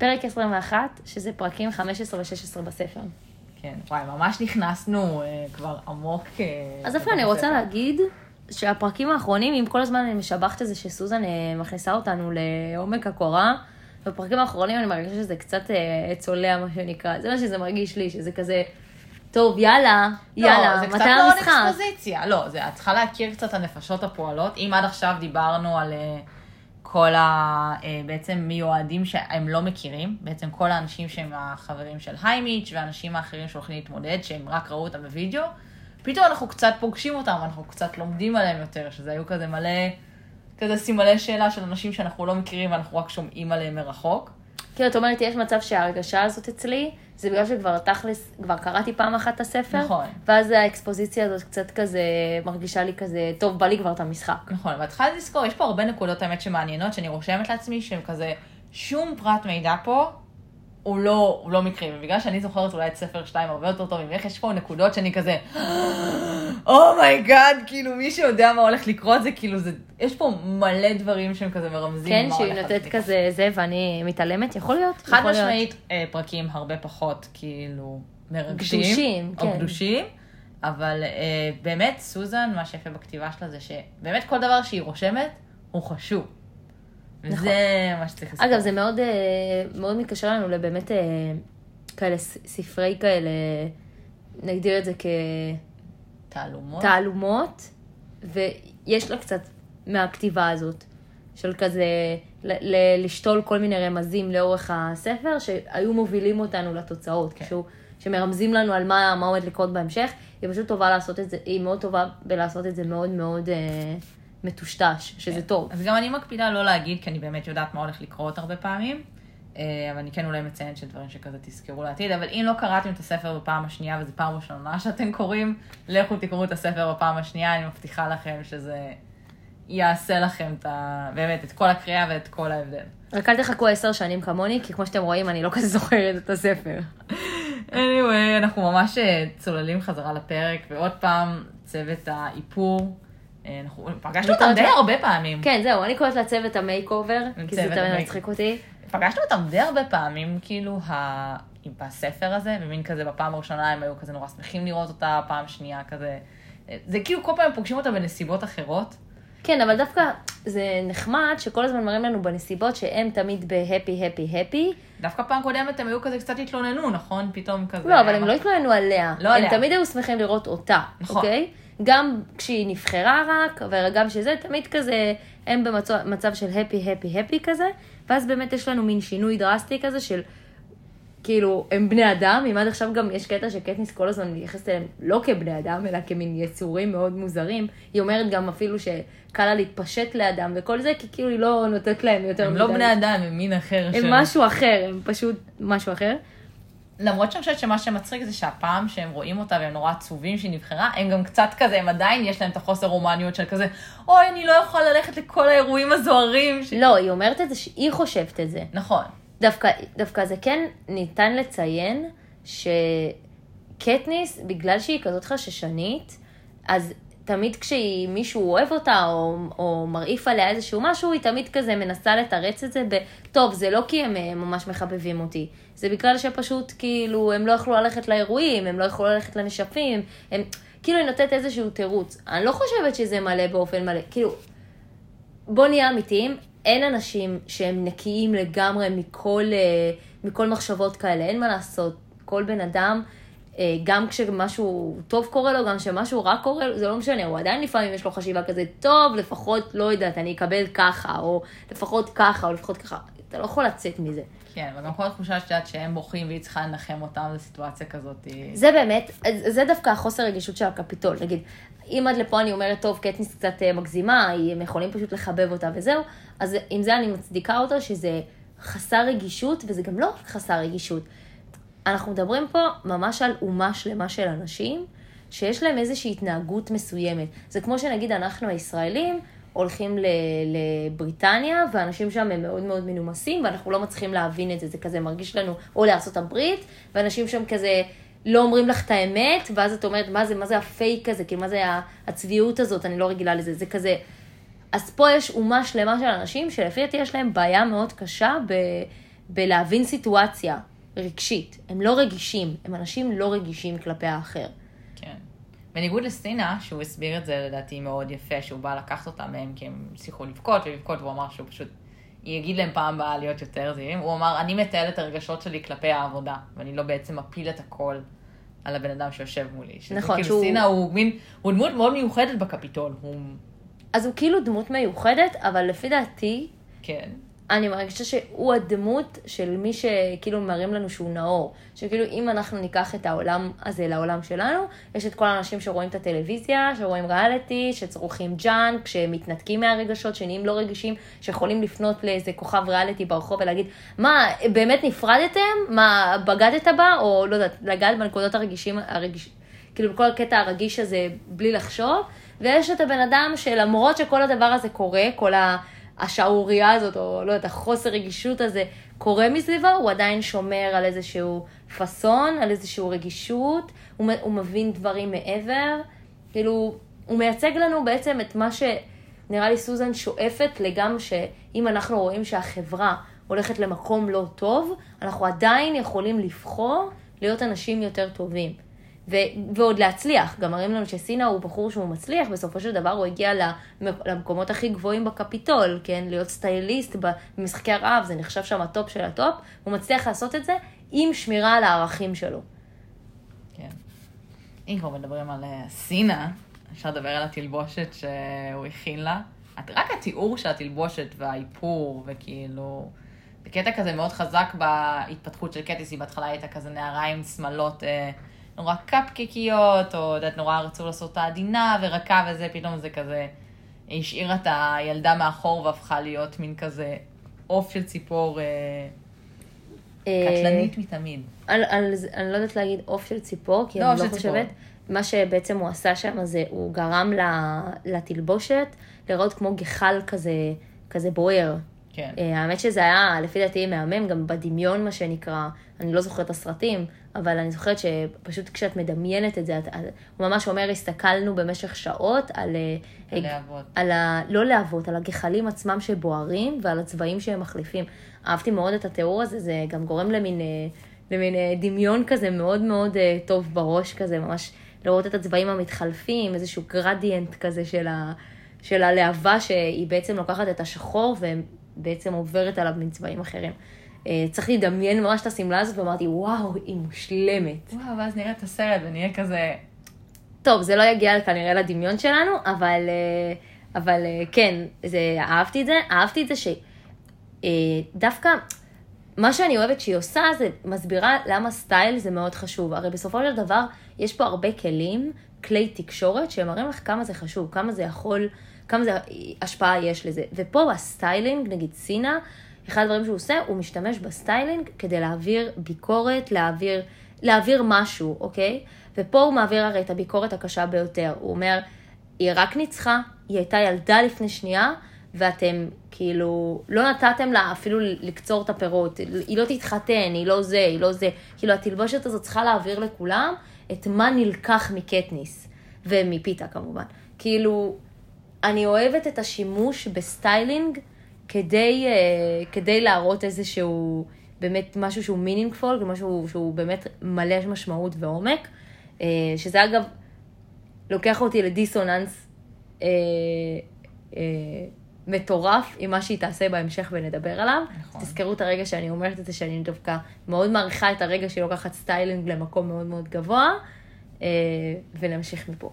פרק 21, שזה פרקים 15 ו-16 בספר. כן, וואי, ממש נכנסנו אה, כבר עמוק. אה, אז דווקא אני רוצה. להגיד שהפרקים האחרונים, אם כל הזמן אני משבחת את זה שסוזן אה, מכניסה אותנו לעומק הקורה, בפרקים האחרונים אני מרגישה שזה קצת אה, צולע, מה שנקרא. זה מה שזה מרגיש לי, שזה כזה, טוב, יאללה, יאללה, לא, זה קצת מתי המשחק? אקספוזיציה. לא, זה, את צריכה להכיר קצת הנפשות הפועלות. אם עד עכשיו דיברנו על אה, כל ה... אה, בעצם מיועדים שהם לא מכירים, בעצם כל האנשים שהם החברים של היימיץ' והאנשים האחרים שהולכים להתמודד, שהם רק ראו אותם בווידאו, פתאום אנחנו קצת פוגשים אותם, אנחנו קצת לומדים עליהם יותר, שזה היו כזה מלא, כזה סימני שאלה של אנשים שאנחנו לא מכירים ואנחנו רק שומעים עליהם מרחוק. כאילו, את אומרת, יש מצב שההרגשה הזאת אצלי, זה בגלל שכבר תכלס, כבר קראתי פעם אחת את הספר, נכון. ואז האקספוזיציה הזאת קצת כזה, מרגישה לי כזה, טוב, בא לי כבר את המשחק. נכון, ואת צריכה לזכור, יש פה הרבה נקודות האמת שמעניינות, שאני רושמת לעצמי, שהם כזה, שום פרט מידע פה הוא לא, הוא לא מקרי, ובגלל שאני זוכרת אולי את ספר 2 הרבה יותר טוב ממך, יש פה נקודות שאני כזה, oh my god, כאילו מי שיודע מה הולך לקרות זה כאילו, זה, יש פה מלא דברים שהם כזה מרמזים כן, שהיא נותנת. כזה זה, ואני מתעלמת, יכול להיות. חד יכול להיות. משמעית, אה, פרקים הרבה פחות כאילו מרגשים. גדושים, או כן. גדושים. אבל אה, באמת, סוזן, מה שיפה בכתיבה שלה זה שבאמת כל דבר שהיא רושמת הוא חשוב. וזה מה שצריך לזכור. נכון. אגב, זה מאוד, אה, מאוד מתקשר לנו לבאמת אה, כאלה ספרי כאלה, נגדיר את זה תעלומות. כתעלומות, ויש לה קצת מהכתיבה הזאת, של כזה ל- ל- לשתול כל מיני רמזים לאורך הספר, שהיו מובילים אותנו לתוצאות, כן. כן. שמרמזים לנו על מה, מה עומד לקרות בהמשך, היא פשוט טובה לעשות את זה, היא מאוד טובה בלעשות את זה מאוד מאוד אה, מטושטש, שזה כן. טוב. אז גם אני מקפידה לא להגיד, כי אני באמת יודעת מה הולך לקרות הרבה פעמים. אה, אבל אני כן אולי מציינת שדברים שכזה תזכרו לעתיד, אבל אם לא קראתם את הספר בפעם השנייה, וזו פעם ראשונה שאתם קוראים, לכו תקראו את הספר בפעם השנייה, אני מבטיחה לכם שזה יעשה לכם את ה... באמת, את כל הקריאה ואת כל ההבדל. רק אל תחכו עשר שנים כמוני, כי כמו שאתם רואים, אני לא כזה זוכרת את הספר. anyway, אנחנו ממש אה, צוללים חזרה לפרק, ועוד פעם, צוות האיפור. אה, אנחנו פגשנו אותם די הרבה פעמים. כן, זהו, אני קוראת לצוות המייק אובר, כי זה תמיד. מצחיק אותי. פגשנו אותם די הרבה פעמים, כאילו, ה... בספר הזה, ומין כזה בפעם הראשונה הם היו כזה נורא שמחים לראות אותה, פעם שנייה כזה... זה כאילו כל פעם פוגשים אותה בנסיבות אחרות. כן, אבל דווקא זה נחמד שכל הזמן מראים לנו בנסיבות שהם תמיד בהפי, הפי, הפי. דווקא פעם קודמת הם היו כזה קצת התלוננו, נכון? פתאום כזה... לא, אבל הם לא התלוננו עליה. לא הם עליה. תמיד היו שמחים לראות אותה, נכון. אוקיי? גם כשהיא נבחרה רק, וגם שזה, תמיד כזה, הם במצב של הפי, הפי, הפי כזה, ואז באמת יש לנו מין שינוי דרסטי כזה של, כאילו, הם בני אדם, אם עד עכשיו גם יש קטע שקטניס כל הזמן מתייחסת אליהם לא כבני אדם, אלא כמין יצורים מאוד מוזרים. היא אומרת גם אפילו שקל לה להתפשט לאדם וכל זה, כי כאילו היא לא נותנת להם יותר הם לא בני אדם, הם מין אחר הם משהו אחר, הם פשוט משהו אחר. למרות שאני חושבת שמה שמצחיק זה שהפעם שהם רואים אותה והם נורא עצובים שהיא נבחרה, הם גם קצת כזה, הם עדיין יש להם את החוסר רומניות של כזה, אוי, אני לא יכולה ללכת לכל האירועים הזוהרים. ש... לא, היא אומרת את זה שהיא חושבת את זה. נכון. דווקא, דווקא זה כן ניתן לציין שקטניס, בגלל שהיא כזאת חששנית, אז תמיד כשמישהו אוהב אותה או, או מרעיף עליה איזשהו משהו, היא תמיד כזה מנסה לתרץ את זה ב... טוב, זה לא כי הם אה, ממש מחבבים אותי, זה בגלל שפשוט כאילו הם לא יכלו ללכת לאירועים, הם לא יכלו ללכת לנשפים, הם... כאילו היא נותנת איזשהו תירוץ. אני לא חושבת שזה מלא באופן מלא, כאילו, בוא נהיה אמיתיים, אין אנשים שהם נקיים לגמרי מכל, אה, מכל מחשבות כאלה, אין מה לעשות. כל בן אדם, אה, גם כשמשהו טוב קורה לו, גם כשמשהו רע קורה לו, זה לא משנה, הוא עדיין לפעמים יש לו חשיבה כזה, טוב, לפחות, לא יודעת, אני אקבל ככה, או לפחות ככה, או לפחות ככה. אתה לא יכול לצאת מזה. כן, וגם כל התחושה שאת יודעת שהם בוכים והיא צריכה לנחם אותם, זו סיטואציה כזאת. זה באמת, זה דווקא החוסר רגישות של הקפיטול. נגיד, אם עד לפה אני אומרת, טוב, קטניס קצת אה, מגזימה, הם יכולים פשוט לחבב אותה וזהו, אז עם זה אני מצדיקה אותו שזה חסר רגישות, וזה גם לא רק חסר רגישות. אנחנו מדברים פה ממש על אומה שלמה של אנשים, שיש להם איזושהי התנהגות מסוימת. זה כמו שנגיד אנחנו הישראלים, הולכים לבריטניה, ואנשים שם הם מאוד מאוד מנומסים, ואנחנו לא מצליחים להבין את זה, זה כזה מרגיש לנו, או לארצות הברית, ואנשים שם כזה לא אומרים לך את האמת, ואז את אומרת, מה זה, מה זה הפייק הזה, כאילו, מה זה הצביעות הזאת, אני לא רגילה לזה, זה כזה... אז פה יש אומה שלמה של אנשים שלפי דעתי יש להם בעיה מאוד קשה ב... בלהבין סיטואציה רגשית. הם לא רגישים, הם אנשים לא רגישים כלפי האחר. בניגוד לסינה, שהוא הסביר את זה לדעתי מאוד יפה, שהוא בא לקחת אותם מהם כי הם הצליחו לבכות ולבכות, והוא אמר שהוא פשוט יגיד להם פעם הבאה להיות יותר זהירים. הוא אמר, אני מתעל את הרגשות שלי כלפי העבודה, ואני לא בעצם מפיל את הכל על הבן אדם שיושב מולי. שזה נכון, כאילו שהוא- סינה הוא מין, הוא דמות מאוד מיוחדת בקפיטול, הוא... אז הוא כאילו דמות מיוחדת, אבל לפי דעתי, כן. אני מרגישה שהוא הדמות של מי שכאילו מראים לנו שהוא נאור. שכאילו אם אנחנו ניקח את העולם הזה לעולם שלנו, יש את כל האנשים שרואים את הטלוויזיה, שרואים ריאליטי, שצורכים ג'אנק, שמתנתקים מהרגשות, שנהיים לא רגישים, שיכולים לפנות לאיזה כוכב ריאליטי ברחוב ולהגיד, מה, באמת נפרדתם? מה, בגדת בה? או לא יודעת, לגעת בנקודות הרגישים, הרגיש... כאילו בכל הקטע הרגיש הזה בלי לחשוב. ויש את הבן אדם שלמרות שכל הדבר הזה קורה, כל ה... השערורייה הזאת, או לא יודעת, החוסר רגישות הזה, קורה מסביבו, הוא עדיין שומר על איזשהו פאסון, על איזשהו רגישות, הוא, הוא מבין דברים מעבר, כאילו, הוא מייצג לנו בעצם את מה שנראה לי סוזן שואפת לגמרי, שאם אנחנו רואים שהחברה הולכת למקום לא טוב, אנחנו עדיין יכולים לבחור להיות אנשים יותר טובים. ו- ועוד להצליח, גם מראים לנו שסינה הוא בחור שהוא מצליח, בסופו של דבר הוא הגיע למק- למקומות הכי גבוהים בקפיטול, כן? להיות סטייליסט במשחקי הרעב, זה נחשב שם הטופ של הטופ, הוא מצליח לעשות את זה עם שמירה על הערכים שלו. כן. אם כבר מדברים על אה, סינה, אפשר לדבר על התלבושת שהוא הכין לה. רק התיאור של התלבושת והאיפור, וכאילו... זה קטע כזה מאוד חזק בהתפתחות של קטיס, היא בהתחלה הייתה כזה נערה עם שמלות אה, נורא קפקקיות, או יודעת, נורא רצו לעשות אותה עדינה ורכה וזה, פתאום זה כזה השאירה את הילדה מאחור והפכה להיות מין כזה עוף של ציפור אה, קטלנית מתמיד. על, על, זה- אני לא יודעת להגיד עוף של ציפור, כי לא, אני לא ציפור. חושבת. מה שבעצם הוא עשה שם זה, הוא גרם לתלבושת לראות כמו גחל כזה, כזה בוער. כן. אה, האמת שזה היה, לפי דעתי, מהמם, גם בדמיון, מה שנקרא. אני לא זוכרת את הסרטים, אבל אני זוכרת שפשוט כשאת מדמיינת את זה, את, את, הוא ממש אומר, הסתכלנו במשך שעות על... אה, הלהבות. על ה... לא להבות, על הגחלים עצמם שבוערים ועל הצבעים שהם מחליפים. אהבתי מאוד את התיאור הזה, זה גם גורם למין, אה, למין אה, דמיון כזה מאוד מאוד אה, טוב בראש כזה, ממש לראות את הצבעים המתחלפים, איזשהו גרדיאנט כזה של, ה... של הלהבה שהיא בעצם לוקחת את השחור ובעצם עוברת עליו מן צבעים אחרים. אה, צריך לדמיין ממש את השמלה הזאת ואמרתי, וואו, היא מושלמת. וואו, ואז נראה את הסרט ונהיה כזה... טוב, זה לא יגיע כנראה לדמיון שלנו, אבל, אה, אבל אה, כן, זה, אהבתי את זה. אהבתי את זה שדווקא מה שאני אוהבת שהיא עושה זה מסבירה למה סטייל זה מאוד חשוב. הרי בסופו של דבר יש פה הרבה כלים, כלי תקשורת, שמראים לך כמה זה חשוב, כמה זה יכול, כמה זה השפעה יש לזה. ופה הסטיילינג, נגיד סינה, אחד הדברים שהוא עושה, הוא משתמש בסטיילינג כדי להעביר ביקורת, להעביר, להעביר משהו, אוקיי? ופה הוא מעביר הרי את הביקורת הקשה ביותר. הוא אומר, היא רק ניצחה, היא הייתה ילדה לפני שנייה, ואתם כאילו לא נתתם לה אפילו לקצור את הפירות. היא לא תתחתן, היא לא זה, היא לא זה. כאילו התלבושת הזאת צריכה להעביר לכולם את מה נלקח מקטניס, ומפיתה כמובן. כאילו, אני אוהבת את השימוש בסטיילינג כדי, אה, כדי להראות איזשהו, באמת משהו שהוא meaningful, משהו שהוא באמת מלא משמעות ועומק, אה, שזה אגב לוקח אותי לדיסוננס אה, מטורף עם מה שהיא תעשה בהמשך ונדבר עליו. נכון. תזכרו את הרגע שאני אומרת את זה, שאני דווקא מאוד מעריכה את הרגע שהיא לוקחת סטיילינג למקום מאוד מאוד גבוה, ונמשיך מפה.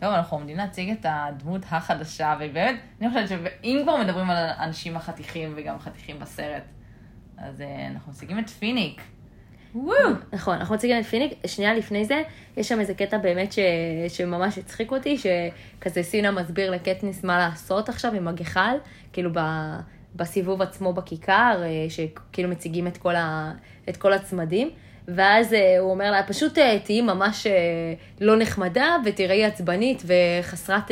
טוב, אנחנו עומדים להציג את הדמות החדשה, ובאמת, אני חושבת שאם כבר מדברים על האנשים החתיכים וגם חתיכים בסרט, אז אה, אנחנו מציגים את פיניק. וואו! נכון, אנחנו מציגים את פיניק, שנייה לפני זה, יש שם איזה קטע באמת ש... שממש הצחיק אותי, שכזה סינה מסביר לקטניס מה לעשות עכשיו עם הגחל, כאילו ב... בסיבוב עצמו בכיכר, אה, שכאילו מציגים את כל, ה... את כל הצמדים, ואז אה, הוא אומר לה, פשוט אה, תהיי ממש אה, לא נחמדה ותראי עצבנית וחסרת,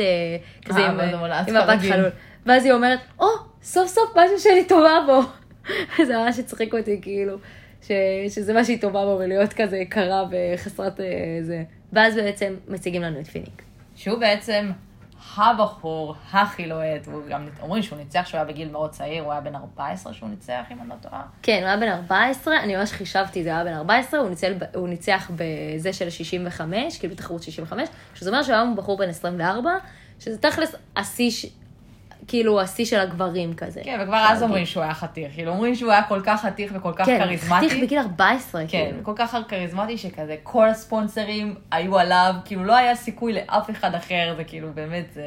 כזה עם, ואז הוא אומר לה, "את עם מבט כרגיל." חלול. ואז היא אומרת, או, סוף סוף משהו שאני טובה בו. זה ממש הצחיק אותי, כאילו, ש, שזה מה שהיא טובה בו, ולהיות כזה קרה וחסרת זה. ואז בעצם מציגים לנו את פיניק. שהוא בעצם הבחור הכי לוהט, והוא גם, אומרים שהוא ניצח שהוא היה בגיל מאוד צעיר, הוא היה בן 14 שהוא ניצח, אם אני לא טועה. כן, הוא היה בן 14, אני ממש חישבתי, זה היה בן 14, הוא, ניצל, הוא ניצח בזה של 65, כאילו בתחרות 65, שזה אומר שהוא היה בחור בן 24, שזה תכלס השיא, כאילו השיא של הגברים כזה. כן, וכבר אז אומרים שהוא היה חתיך, כאילו אומרים שהוא היה כל כך חתיך וכל כך כן, כריזמטי. חתיך בגיל 14, כן, כאילו. כל כך כריזמטי שכזה, כל הספונסרים היו עליו, כאילו לא היה סיכוי לאף אחד אחר, זה כאילו באמת, זה...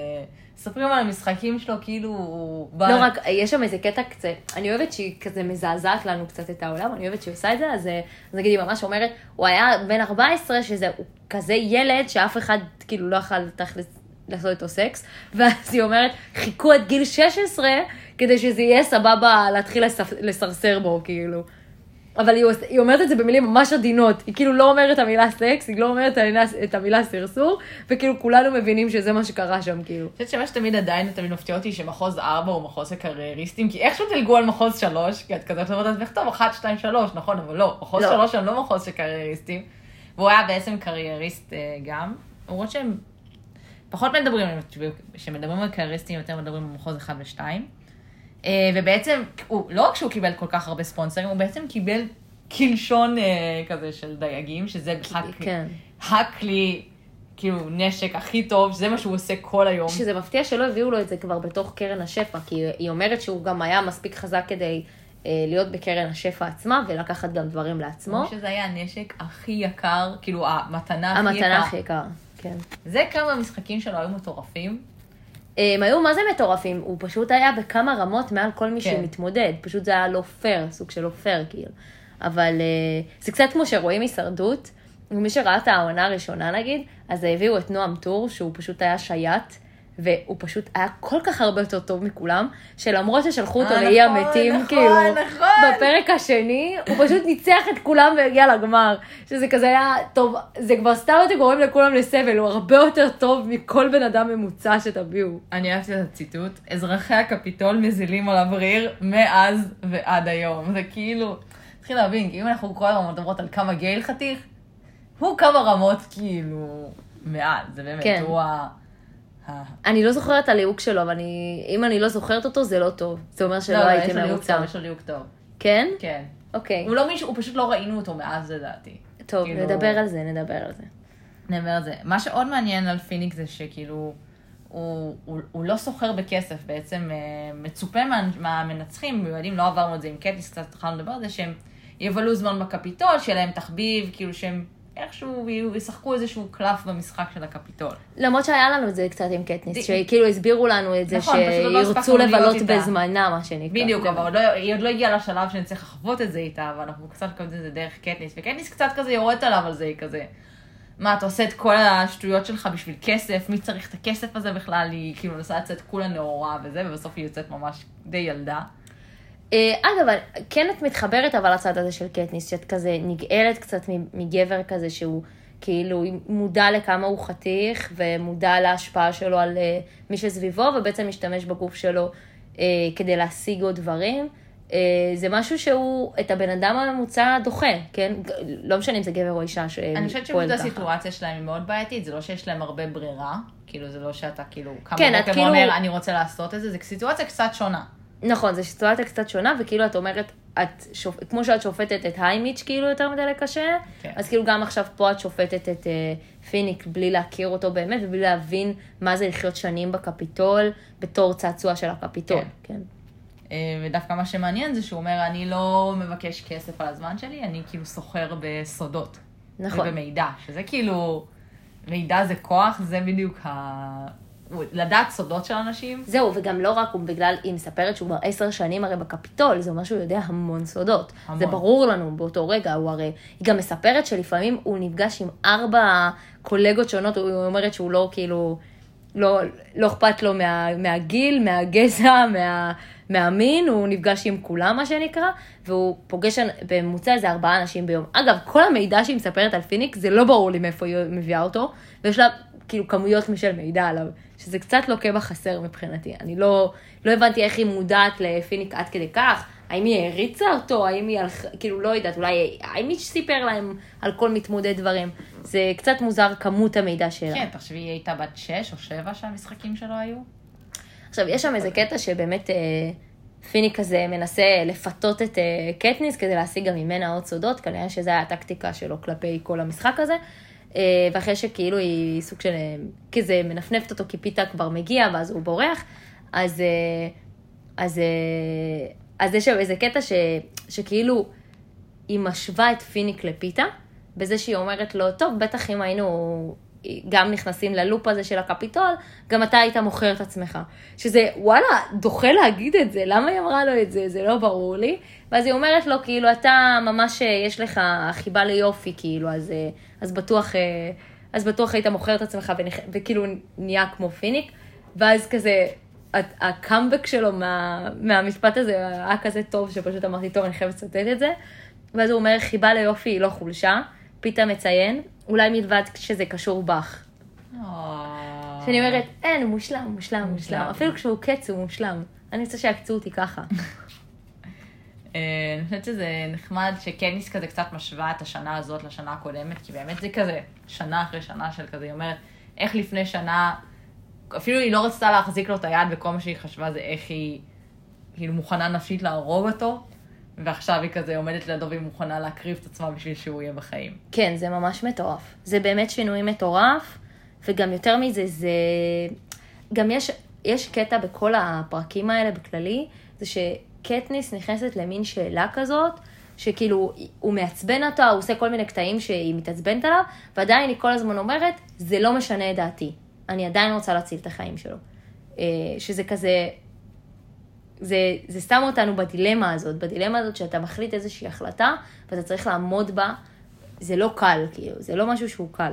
מספרים על המשחקים שלו, כאילו הוא בא... לא רק, יש שם איזה קטע קצת, אני אוהבת שהיא כזה מזעזעת לנו קצת את העולם, אני אוהבת שהיא עושה את זה, אז, אה, אז נגיד היא ממש אומרת, הוא היה בן 14, שזה כזה ילד שאף אחד כאילו לא יכל תכלס לעשות איתו סקס, ואז היא אומרת, חיכו עד גיל 16 כדי שזה יהיה סבבה להתחיל לספ- לסרסר בו, כאילו. אבל היא, היא אומרת את זה במילים ממש עדינות, היא כאילו לא אומרת את המילה סקס, היא לא אומרת את המילה- סרסור, וכאילו כולנו מבינים שזה מה שקרה שם, כאילו. אני חושבת שמה שתמיד עדיין תמיד מפתיע אותי שמחוז 4 הוא מחוז לקרייריסטים, כי איכשהו דילגו על מחוז 3, כי את כזה אומרת לעצמך, טוב, 1, 2, 3, נכון, אבל לא, מחוז לא. 3 הם לא מחוז של קרייריסטים, והוא היה בעצם קרייריסט אה, גם, למרות שהם פחות מדברים, כשמדברים על קרייריסטים יותר מדברים על מחוז 1 ו-2, ובעצם, הוא, לא רק שהוא קיבל כל כך הרבה ספונסרים, הוא בעצם קיבל קלשון אה, כזה של דייגים, שזה בכלל כן. הכלי, כאילו, נשק הכי טוב, שזה מה שהוא עושה כל היום. שזה מפתיע שלא הביאו לו את זה כבר בתוך קרן השפע, כי היא אומרת שהוא גם היה מספיק חזק כדי אה, להיות בקרן השפע עצמה ולקחת גם דברים לעצמו. כמו שזה היה הנשק הכי יקר, כאילו, המתנה הכי יקרה. המתנה הכי יקרה, כן. זה כמה המשחקים שלו היו מטורפים. הם היו מה זה מטורפים, הוא פשוט היה בכמה רמות מעל כל מי כן. שמתמודד, פשוט זה היה לא פייר, סוג של לא פייר כאילו. אבל אה, זה קצת כמו שרואים הישרדות, ומי שראה את העונה הראשונה נגיד, אז הביאו את נועם טור, שהוא פשוט היה שייט, והוא פשוט היה כל כך הרבה יותר טוב מכולם, שלמרות ששלחו אותו אה, לאי נכון, המתים, נכון, כאילו, נכון. בפרק השני, הוא פשוט ניצח את כולם והגיע לגמר. שזה כזה היה טוב, זה כבר סתם אתם גורם לכולם לסבל, הוא הרבה יותר טוב מכל בן אדם ממוצע שתביאו. אני אהבתי את הציטוט, אזרחי הקפיטול מזילים על הבריר מאז ועד היום. זה כאילו, צריכים להבין, אם אנחנו כל הזמן מדברות על כמה גייל חתיך, הוא כמה רמות כאילו מעל, זה באמת, כן. הוא ה... ה- אני לא זוכרת את הליהוק שלו, אבל אם אני לא זוכרת אותו, זה לא טוב. זה אומר שלא לא, הייתי לו ליהוק מרוצה. טוב, יש לו ליהוק טוב. כן? כן. אוקיי. הוא לא מישהו, הוא פשוט לא ראינו אותו מאז לדעתי. טוב, כאילו- נדבר על זה, נדבר על זה. נדבר על זה. מה שעוד מעניין על פיניק זה שכאילו, הוא, הוא, הוא לא סוחר בכסף, בעצם אה, מצופה מה, מהמנצחים, מיועדים, לא עברנו את זה עם קטיס, קצת התחלנו לדבר על זה, שהם יבלו זמן בקפיטול, שיהיה להם תחביב, כאילו שהם איכשהו ישחקו איזשהו קלף במשחק של הקפיטול. למרות שהיה לנו את זה קצת עם קטניס, שכאילו הסבירו לנו את זה, נכון, לא שירצו להיות לבלות. בזמנה, מה שנקרא. בדיוק, אבל עוד לא, היא עוד לא הגיעה לשלב שנצטרך לחוות את זה איתה, אבל אנחנו קצת מקבלים את זה דרך קטניס, וקטניס קצת כזה יורדת עליו על זה, היא כזה, מה, אתה עושה את כל השטויות שלך בשביל כסף, מי צריך את הכסף הזה בכלל, היא כאילו מנסה לצאת כולה נאורה וזה, ובסוף היא יוצאת ממש די ילדה. אה, אגב, כן את מתחברת אבל לצד הזה של קטניס, שאת כזה נגאלת קצת מגבר כזה שהוא כאילו מודע לכמה הוא חתיך, ומודע להשפעה שלו על אה, מי שסביבו, ובעצם משתמש בגוף שלו אה, כדי להשיג עוד דברים. אה, זה משהו שהוא את הבן אדם הממוצע דוחה, כן? לא משנה אם זה גבר או אישה שפועל ככה. אני חושבת שפשוט הסיטואציה שלהם היא מאוד בעייתית, זה לא שיש להם הרבה ברירה, כאילו זה לא שאתה כאילו קם כן, את בבוקר כאילו- ואומר, אני רוצה לעשות את זה, זו סיטואציה קצת שונה. נכון, זו סיטואציה קצת שונה, וכאילו את אומרת, את שופ... כמו שאת שופטת את היימיץ' כאילו יותר מדי לקשה, כן. אז כאילו גם עכשיו פה את שופטת את uh, פיניק בלי להכיר אותו באמת, ובלי להבין מה זה לחיות שנים בקפיטול, בתור צעצוע של הקפיטול, כן. כן. אה, ודווקא מה שמעניין זה שהוא אומר, אני לא מבקש כסף על הזמן שלי, אני כאילו סוחר בסודות. נכון. ובמידע, שזה כאילו, מידע זה כוח, זה בדיוק ה... לדעת סודות של אנשים. זהו, וגם לא רק, הוא בגלל, היא מספרת שהוא כבר עשר שנים הרי בקפיטול, זה אומר שהוא יודע המון סודות. המון. זה ברור לנו באותו רגע, הוא הרי, היא גם מספרת שלפעמים הוא נפגש עם ארבע קולגות שונות, הוא אומרת שהוא לא כאילו, לא, לא אכפת לו מה, מהגיל, מהגזע, מה, מהמין, הוא נפגש עם כולם, מה שנקרא, והוא פוגש בממוצע איזה ארבעה אנשים ביום. אגב, כל המידע שהיא מספרת על פיניק, זה לא ברור לי מאיפה היא מביאה אותו, ויש לה כאילו כמויות של מידע עליו, שזה קצת לוקה בחסר מבחינתי. אני לא, לא הבנתי איך היא מודעת לפיניק עד כדי כך, האם היא העריצה אותו, האם היא הלכה, כאילו, לא יודעת, אולי, האם היא סיפר להם על כל מתמודד דברים. זה קצת מוזר כמות המידע שלה. כן, תחשבי, היא הייתה בת 6 או 7 שהמשחקים שלו היו. עכשיו, יש שם איזה קטע שבאמת אה, פיני כזה מנסה לפתות את אה, קטניס כדי להשיג גם ממנה עוד סודות, כנראה שזו הייתה הטקטיקה שלו כלפי כל המשחק הזה. אה, ואחרי שכאילו היא סוג של, כזה מנפנפת אותו כי פיתה כבר מגיע ואז הוא בורח, אז, אה, אז, אה, אז יש איזה קטע ש, שכאילו היא משווה את פיניק לפיתה, בזה שהיא אומרת לו, טוב, בטח אם היינו גם נכנסים ללופ הזה של הקפיטול, גם אתה היית מוכר את עצמך. שזה, וואלה, דוחה להגיד את זה, למה היא אמרה לו את זה? זה לא ברור לי. ואז היא אומרת לו, כאילו, אתה ממש, אה, יש לך חיבה ליופי, כאילו, אז, אה, אז בטוח, אה, אז בטוח היית מוכר את עצמך ונכ... וכאילו נהיה כמו פיניק. ואז כזה, הקאמבק שלו מה, מהמשפט הזה היה כזה טוב, שפשוט אמרתי, טוב, אני חייבת לצטט את זה. ואז הוא אומר, חיבה ליופי היא לא חולשה. פיתה מציין, אולי מלבד שזה קשור בך. שאני אומרת, אין, הוא מושלם, מושלם, מושלם. אפילו כשהוא קץ הוא מושלם. אני רוצה שיעקצו אותי ככה. אה, אני חושבת שזה נחמד שקניס כזה קצת משווה את השנה הזאת לשנה הקודמת, כי באמת זה כזה שנה אחרי שנה של כזה, היא אומרת, איך לפני שנה, אפילו היא לא רצתה להחזיק לו את היד, וכל מה שהיא חשבה זה איך היא כאילו מוכנה נפשית להרוג אותו, ועכשיו היא כזה עומדת לידו והיא מוכנה להקריב את עצמה בשביל שהוא יהיה בחיים. כן, זה ממש מטורף. זה באמת שינוי מטורף, וגם יותר מזה, זה... גם יש, יש קטע בכל הפרקים האלה בכללי, זה שקטניס נכנסת למין שאלה כזאת, שכאילו, הוא מעצבן אותה, הוא עושה כל מיני קטעים שהיא מתעצבנת עליו, ועדיין היא כל הזמן אומרת, זה לא משנה את דעתי. אני עדיין רוצה להציל את החיים שלו. אה, שזה כזה, זה, זה שם אותנו בדילמה הזאת, בדילמה הזאת שאתה מחליט איזושהי החלטה, ואתה צריך לעמוד בה, זה לא קל, כאילו, זה לא משהו שהוא קל.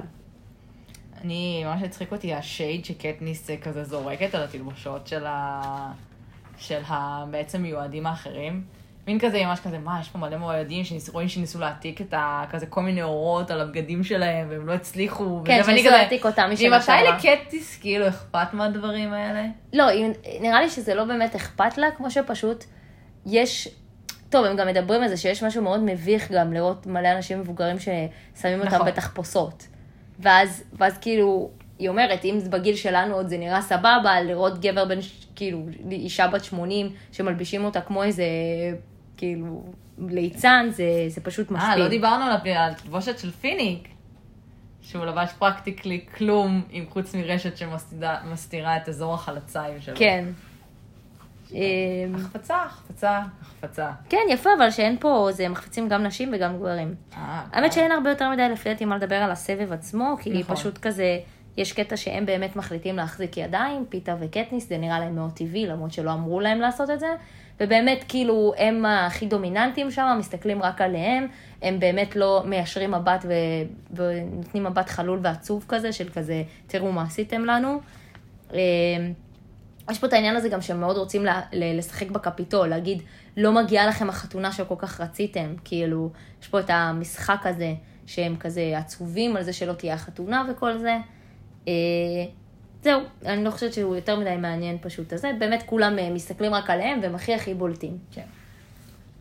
אני, מה שהצחיק אותי, השייד שקטניס כזה זורקת על התלבושות של ה... של ה... בעצם מיועדים האחרים. מין כזה, ממש כזה, מה, יש פה מלא מועדים שרואים שניסו להעתיק את ה... כזה כל מיני אורות על הבגדים שלהם, והם לא הצליחו. כן, שניסו להעתיק אותם משנה שעברה. ממתי לקטיס כאילו אכפת מהדברים האלה? לא, נראה לי שזה לא באמת אכפת לה, כמו שפשוט יש... טוב, הם גם מדברים על זה שיש משהו מאוד מביך גם לראות מלא אנשים מבוגרים ששמים אותם נכון. בתחפושות. ואז, ואז כאילו, היא אומרת, אם בגיל שלנו עוד זה נראה סבבה, לראות גבר בן, כאילו, אישה בת 80 שמלבישים אותה כמו איזה כאילו, ליצן זה, זה פשוט משפיע. אה, לא דיברנו על התלבושת של פיניק, שהוא לבש פרקטיקלי כלום, עם חוץ מרשת שמסתירה את אזור החלציים שלו. כן. החפצה, החפצה, החפצה. כן, יפה, אבל שאין פה, זה מחפיצים גם נשים וגם גברים. אה, האמת שאין הרבה יותר מדי לפי דעתי מה לדבר על הסבב עצמו, כי נכון. פשוט כזה, יש קטע שהם באמת מחליטים להחזיק ידיים, פיתה וקטניס, זה נראה להם מאוד טבעי, למרות שלא אמרו להם לעשות את זה. ובאמת כאילו הם הכי דומיננטיים שם, מסתכלים רק עליהם, הם באמת לא מיישרים מבט ו... ונותנים מבט חלול ועצוב כזה, של כזה, תראו מה עשיתם לנו. אמ, יש פה את העניין הזה גם שהם מאוד רוצים לשחק בקפיטול, להגיד, לא מגיעה לכם החתונה שכל כך רציתם, כאילו, יש פה את המשחק הזה, שהם כזה עצובים על זה שלא תהיה החתונה וכל זה. זהו, אני לא חושבת שהוא יותר מדי מעניין פשוט. אז באמת כולם אה, מסתכלים רק עליהם והם הכי הכי בולטים. כן.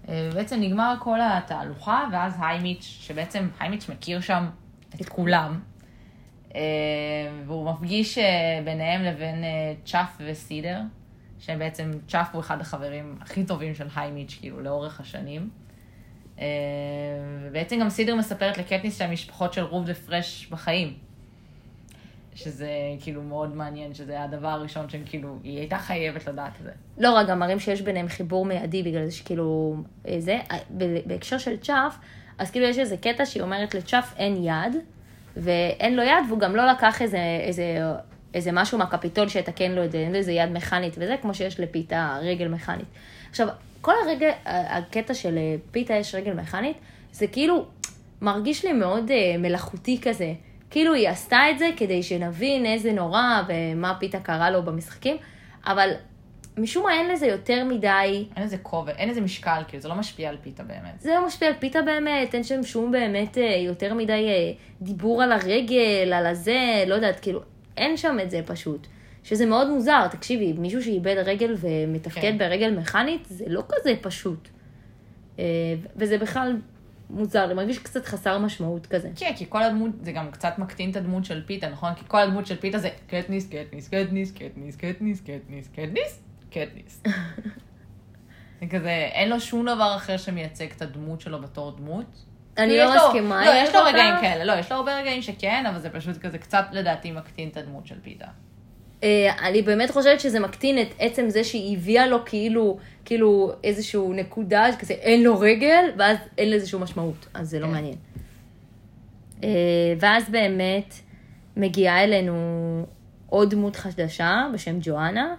אה, בעצם נגמר כל התהלוכה, ואז היימיץ', שבעצם היימיץ' מכיר שם את כולם, אה, והוא מפגיש ביניהם לבין צ'אף וסידר, שבעצם צ'אף הוא אחד החברים הכי טובים של היימיץ', כאילו, לאורך השנים. ובעצם גם סידר מספרת לקטניס שהמשפחות של רוב ופרש בחיים. שזה כאילו מאוד מעניין, שזה היה הדבר הראשון שהם כאילו, היא הייתה חייבת לדעת את זה. לא רק, מראים שיש ביניהם חיבור מיידי בגלל זה שכאילו, אה, זה, אה, בהקשר של צ'אף, אז כאילו יש איזה קטע שהיא אומרת לצ'אף אין יד, ואין לו יד, והוא גם לא לקח איזה, איזה, איזה משהו מהקפיטול שיתקן לו את זה, אין לו איזה יד מכנית וזה, כמו שיש לפיתה רגל מכנית. עכשיו, כל הרגע, הקטע של אה, פיתה יש רגל מכנית, זה כאילו מרגיש לי מאוד מלאכותי כזה. כאילו היא עשתה את זה כדי שנבין איזה נורא ומה פיתה קרה לו במשחקים, אבל משום מה אין לזה יותר מדי... אין לזה כובד, אין לזה משקל, כאילו זה לא משפיע על פיתה באמת. זה לא משפיע על פיתה באמת, אין שם שום באמת אה, יותר מדי אה, דיבור על הרגל, על הזה, לא יודעת, כאילו, אין שם את זה פשוט. שזה מאוד מוזר, תקשיבי, מישהו שאיבד רגל ומתפקד כן. ברגל מכנית, זה לא כזה פשוט. אה, וזה בכלל מוזר, זה מרגיש קצת חסר משמעות כזה. כן, כי כל הדמות, זה גם קצת מקטין את הדמות של פיתה, נכון? כי כל הדמות של פיתה זה קטניס, קטניס, קטניס, קטניס, קטניס, קטניס, קטניס, קטניס. זה כזה, אין לו שום דבר אחר שמייצג את הדמות שלו בתור דמות. אני לא מסכימה לא, יש לו. רגעים כאלה, לא, יש לו הרבה רגעים שכן, אבל זה פשוט כזה קצת לדעתי מקטין את הדמות של פיתה. אה, אני באמת חושבת שזה מקטין את עצם זה שהיא הביאה לו כאילו, כאילו איזשהו נקודה, כזה אין לו רגל, ואז אין לזה שום משמעות, אז זה לא כן. מעניין. אה, ואז באמת מגיעה אלינו עוד דמות חדשה בשם ג'ואנה,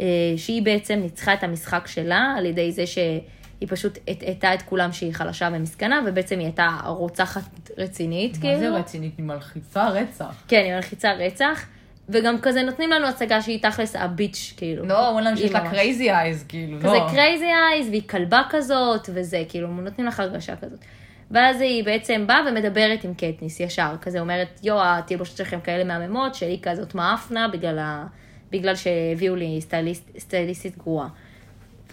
אה, שהיא בעצם ניצחה את המשחק שלה על ידי זה שהיא פשוט הטעתה את כולם שהיא חלשה ומסכנה, ובעצם היא הייתה רוצחת רצינית, מה כאילו. זה רצינית? היא מלחיצה רצח. כן, היא מלחיצה רצח, וגם כזה נותנים לנו הצגה שהיא תכלס ה bitch, כאילו. לא, אומרים לנו שיש לה crazy eyes, כאילו, כזה לא. crazy eyes, והיא כלבה כזאת, וזה, כאילו, נותנים לך הרגשה כזאת. ואז היא בעצם באה ומדברת עם קטניס ישר, כזה אומרת, יו, התלבושות שלכם כאלה מהממות, שלי כזאת מאפנה, בגלל, ה... בגלל שהביאו לי סטייליסט, סטייליסטית גרועה.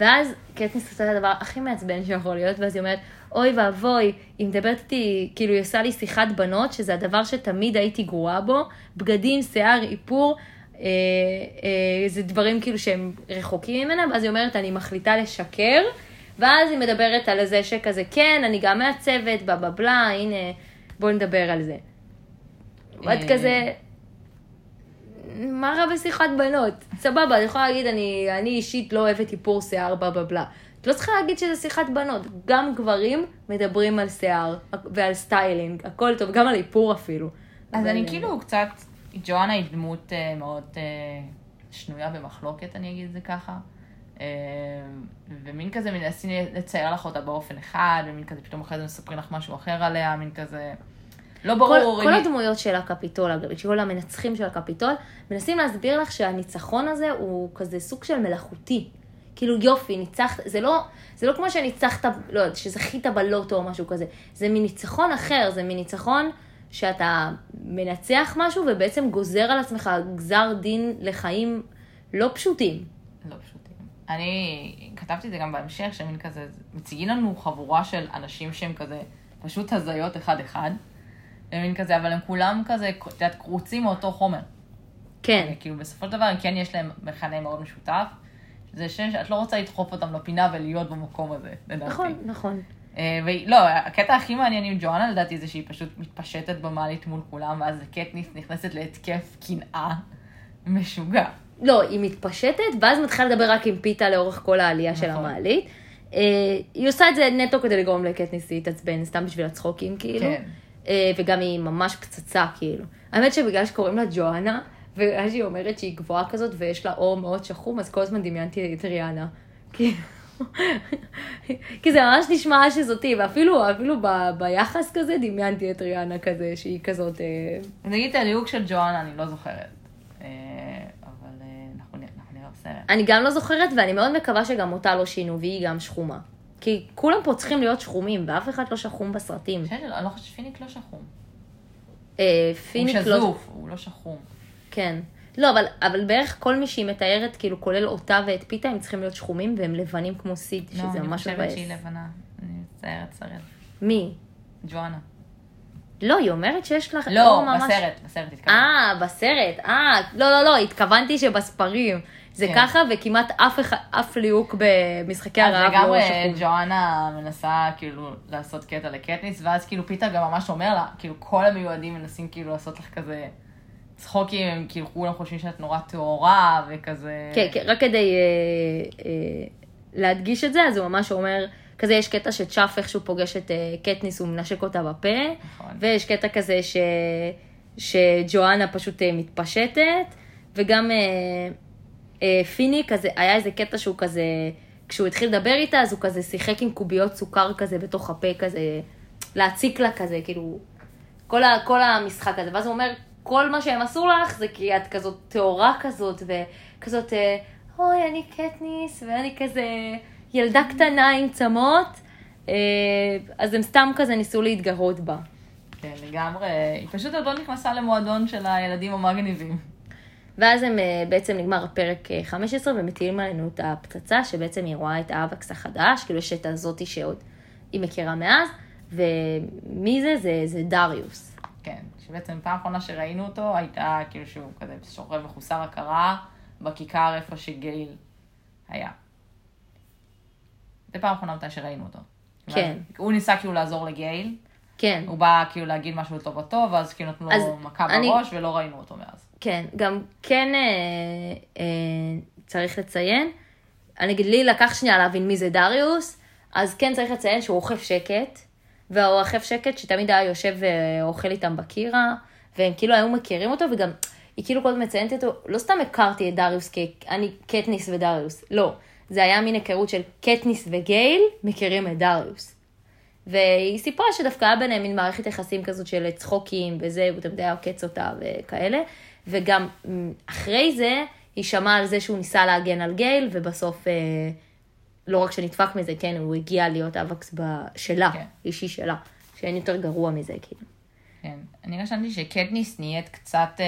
ואז קטניס עושה את הדבר הכי מעצבן שיכול להיות, ואז היא אומרת, אוי ואבוי, היא מדברת איתי, כאילו היא עושה לי שיחת בנות, שזה הדבר שתמיד הייתי גרועה בו, בגדים, שיער, איפור, אה, אה, זה דברים כאילו שהם רחוקים ממנה, ואז היא אומרת, אני מחליטה לשקר, ואז היא מדברת על זה שכזה, כן, אני גם מעצבת, בלה בלה בלה, הנה, בואי נדבר על זה. ואת אה. כזה, מה רע בשיחת בנות? סבבה, אני יכולה להגיד, אני, אני אישית לא אוהבת איפור שיער, בלה בלה בלה. את לא צריכה להגיד שזה שיחת בנות. גם גברים מדברים על שיער ועל סטיילינג, הכל טוב, גם על איפור אפילו. אז אני כאילו קצת, ג'ואנה היא דמות אה, מאוד אה, שנויה במחלוקת, אני אגיד את זה ככה. אה, ומין כזה מנסים לצייר לך אותה באופן אחד, ומין כזה פתאום אחרי זה מספרים לך משהו אחר עליה, מין כזה... לא כל, ברור. כל אם- הדמויות של הקפיטול, כל המנצחים של הקפיטול, מנסים להסביר לך שהניצחון הזה הוא כזה סוג של מלאכותי. כאילו יופי, ניצחת, זה לא, זה לא כמו שניצחת, לא יודעת, שזכית בלוטו או משהו כזה. זה מניצחון אחר, זה מניצחון שאתה מנצח משהו ובעצם גוזר על עצמך גזר דין לחיים לא פשוטים. לא פשוטים. אני כתבתי את זה גם בהמשך, שמין כזה, מציגים לנו חבורה של אנשים שהם כזה פשוט הזיות אחד-אחד, ומין כזה, אבל הם כולם כזה, את יודעת, קרוצים מאותו חומר. כן, כאילו בסופו של דבר, כן יש להם מכנה מאוד משותף, זה שאת לא רוצה לדחוף אותם לפינה ולהיות במקום הזה, לדעתי. נכון, נכון. אה, ולא, הקטע הכי מעניין עם ג'ואנה לדעתי זה שהיא פשוט מתפשטת במעלית מול כולם, ואז קטניס נכנסת להתקף קנאה משוגע. לא, היא מתפשטת, ואז מתחילה לדבר רק עם פיתה לאורך כל העלייה של נכון. המעלית. אה, היא עושה את זה נטו כדי לגרום לקטניס להתעצבן, סתם בשביל הצחוקים, כאילו. כן. אה, וגם היא ממש פצצה, כאילו. האמת שבגלל שקוראים לה ג'ואנה, ואז שהיא אומרת שהיא גבוהה כזאת ויש לה אור מאוד שחום, אז כל הזמן דמיינתי את ריאנה. כי זה ממש נשמע שזאתי, ואפילו אפילו ב, ביחס כזה דמיינתי את ריאנה כזה, שהיא כזאת... אה, נגיד את הדיוק של ג'ואנה אני לא זוכרת, אה, אבל אה, אנחנו נראה בסרט. אני גם לא זוכרת, ואני מאוד מקווה שגם אותה לא שינו, והיא גם שחומה. כי כולם פה צריכים להיות שחומים, ואף אחד לא שחום בסרטים. אני לא חושבת שפיניק לא שחום. הוא פיניק לא... שזוף, הוא לא שחום. כן. לא, אבל, אבל בערך כל מי שהיא מתארת, כאילו, כולל אותה ואת פיתה, הם צריכים להיות שחומים, והם לבנים כמו סיד, לא, שזה אני ממש חושבת מבאס. שהיא לבנה. אני מצטערת, שרד. מי? ג'ואנה. לא, היא אומרת שיש לך לא, אור ממש... בסרט, בסרט התכוונתי. אה, בסרט. אה, לא, לא, לא, התכוונתי שבספרים. זה כן. ככה, וכמעט אף, אף ליהוק במשחקי אז הרעב לא לגמרי שחום. ג'ואנה מנסה כאילו לעשות קטע לקטניס, ואז כאילו פיטר גם ממש אומר לה, כאילו כל המיועדים מנסים כאילו לעשות לך כזה צחוקים, הם כאילו כולם חושבים שאת נורא טהורה וכזה... כן, כן, רק כדי אה, אה, להדגיש את זה, אז הוא ממש אומר, כזה יש קטע שצ'אף איכשהו פוגש את אה, קטניס, הוא מנשק אותה בפה, נכון. ויש קטע כזה ש, שג'ואנה פשוט אה, מתפשטת, וגם אה, אה, פיני, כזה, היה איזה קטע שהוא כזה, כשהוא התחיל לדבר איתה, אז הוא כזה שיחק עם קוביות סוכר כזה בתוך הפה, כזה, להציק לה כזה, כאילו, כל, ה, כל המשחק הזה, ואז הוא אומר, כל מה שהם עשו לך זה כי את כזאת טהורה כזאת, וכזאת, אה, אוי, אני קטניס, ואני כזה ילדה קטנה עם צמות, אה, אז הם סתם כזה ניסו להתגרות בה. כן, לגמרי. היא פשוט עוד לא נכנסה למועדון של הילדים המגניבים. ואז הם, אה, בעצם נגמר הפרק אה, 15 ומטילים עלינו את הפצצה, שבעצם היא רואה את האבקס החדש, כאילו יש את הזאתי שעוד היא מכירה מאז, ומי זה? זה, זה דריוס. כן, שבעצם פעם אחרונה שראינו אותו הייתה כאילו שהוא כזה שוכב מחוסר הכרה בכיכר איפה שגייל היה. זה פעם אחרונה מתי שראינו אותו. כן. הוא ניסה כאילו לעזור לגייל, כן, הוא בא כאילו להגיד משהו לטובתו, ואז כאילו נתנו לו מכה אני- בראש ולא ראינו אותו מאז. כן, גם כן אה, אה, צריך לציין, אני אגיד, לי לקח שנייה להבין מי זה דריוס, אז כן צריך לציין שהוא אוכף שקט, אוכף שקט שתמיד היה יושב ואוכל איתם בקירה, והם כאילו היו מכירים אותו, וגם היא כאילו כל הזמן מציינת אותו, לא סתם הכרתי את דריוס כאני קטניס ודריוס, לא, זה היה מין היכרות של קטניס וגייל מכירים את דריוס. והיא סיפרה שדווקא היה ביניהם מין מערכת יחסים כזאת של צחוקים וזה, הוא תמיד היה עוקץ אותה וכאלה. וגם אחרי זה, היא שמעה על זה שהוא ניסה להגן על גייל, ובסוף, אה, לא רק שנדפק מזה, כן, הוא הגיע להיות אבקס ב- שלה, כן. אישי שלה, שאין יותר גרוע מזה, כאילו. כן. אני רשמתי שקטניס נהיית קצת, אה,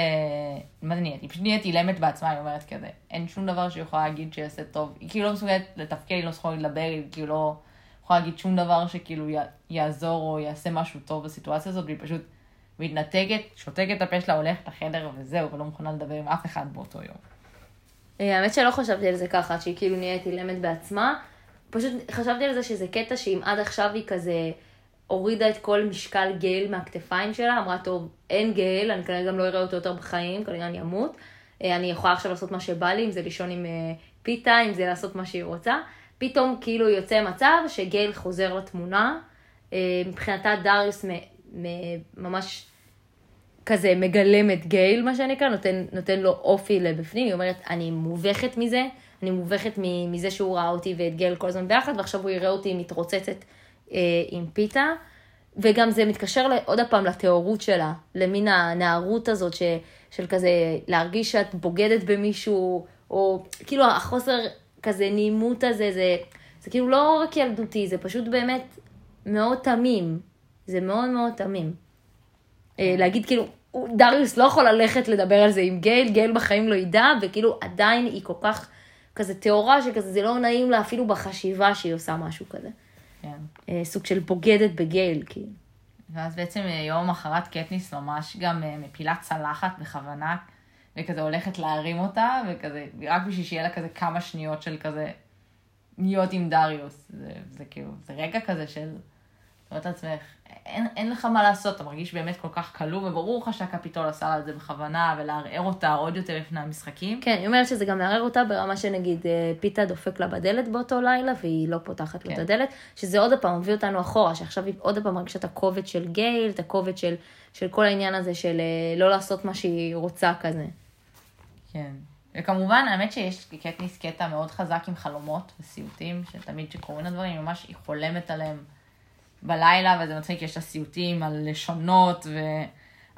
מה זה נהיית? היא פשוט נהיית אילמת בעצמה, היא אומרת כזה. אין שום דבר שהיא יכולה להגיד שיעשה טוב. היא כאילו לא מסוגלת לתפקד, היא לא מסוגלת לדבר, היא כאילו לא יכולה להגיד שום דבר שכאילו י- יעזור או יעשה משהו טוב בסיטואציה הזאת, והיא פשוט מתנתקת, שותקת את הפה שלה, הולכת לחדר וזהו, ולא מוכנה לדבר עם אף אחד באותו יום. אה, האמת שלא חשבתי על זה ככה, שהיא כאילו נהיית אילמת בעצמה. פשוט חשבתי על זה שזה קטע שאם עד עכשיו היא כזה הורידה את כל משקל גייל מהכתפיים שלה, אמרה, טוב, אין גייל, אני כנראה גם לא אראה אותו יותר בחיים, כנראה אני אמות. אה, אני יכולה עכשיו לעשות מה שבא לי, אם זה לישון עם אה, פיתה, אם זה לעשות מה שהיא רוצה. פתאום כאילו יוצא מצב שגייל חוזר לתמונה. אה, מבחינתה דריוס ממש כזה מגלם את גייל, מה שנקרא, נותן, נותן לו אופי לבפנים, היא אומרת, אני מובכת מזה, אני מובכת מזה שהוא ראה אותי ואת גייל כל הזמן ביחד, ועכשיו הוא יראה אותי מתרוצצת אה, עם פיתה. וגם זה מתקשר עוד פעם לטהורות שלה, למין הנערות הזאת ש, של כזה להרגיש שאת בוגדת במישהו, או כאילו החוסר כזה נעימות הזה, זה, זה כאילו לא רק ילדותי, זה פשוט באמת מאוד תמים. זה מאוד מאוד תמים. אה, להגיד כאילו, דריוס לא יכול ללכת לדבר על זה עם גייל, גייל בחיים לא ידע, וכאילו עדיין היא כל כך כזה טהורה, שכזה זה לא נעים לה אפילו בחשיבה שהיא עושה משהו כזה. כן. אה, סוג של בוגדת בגייל, כאילו. ואז בעצם אה, יום אחרת קטניס ממש גם אה, מפילה צלחת בכוונה, וכזה הולכת להרים אותה, וכזה, רק בשביל שיהיה לה כזה כמה שניות של כזה להיות עם דריוס. זה, זה כאילו, זה רגע כזה של, את אומרת לעצמך, אין, אין לך מה לעשות, אתה מרגיש באמת כל כך כלוא, וברור לך שהקפיטול עשה את זה בכוונה, ולערער אותה עוד יותר לפני המשחקים. כן, היא אומרת שזה גם מערער אותה ברמה שנגיד אה, פיתה דופק לה בדלת באותו לילה, והיא לא פותחת לו את כן. הדלת, שזה עוד פעם מביא אותנו אחורה, שעכשיו היא עוד פעם מרגישה את הכובד של גייל, את הכובד של, של כל העניין הזה של אה, לא לעשות מה שהיא רוצה כזה. כן. וכמובן, האמת שיש לקטניס קטע מאוד חזק עם חלומות וסיוטים, שתמיד כשקורים הדברים, ממש היא חולמת עליהם בלילה, וזה מצחיק, יש לה סיוטים על לשונות,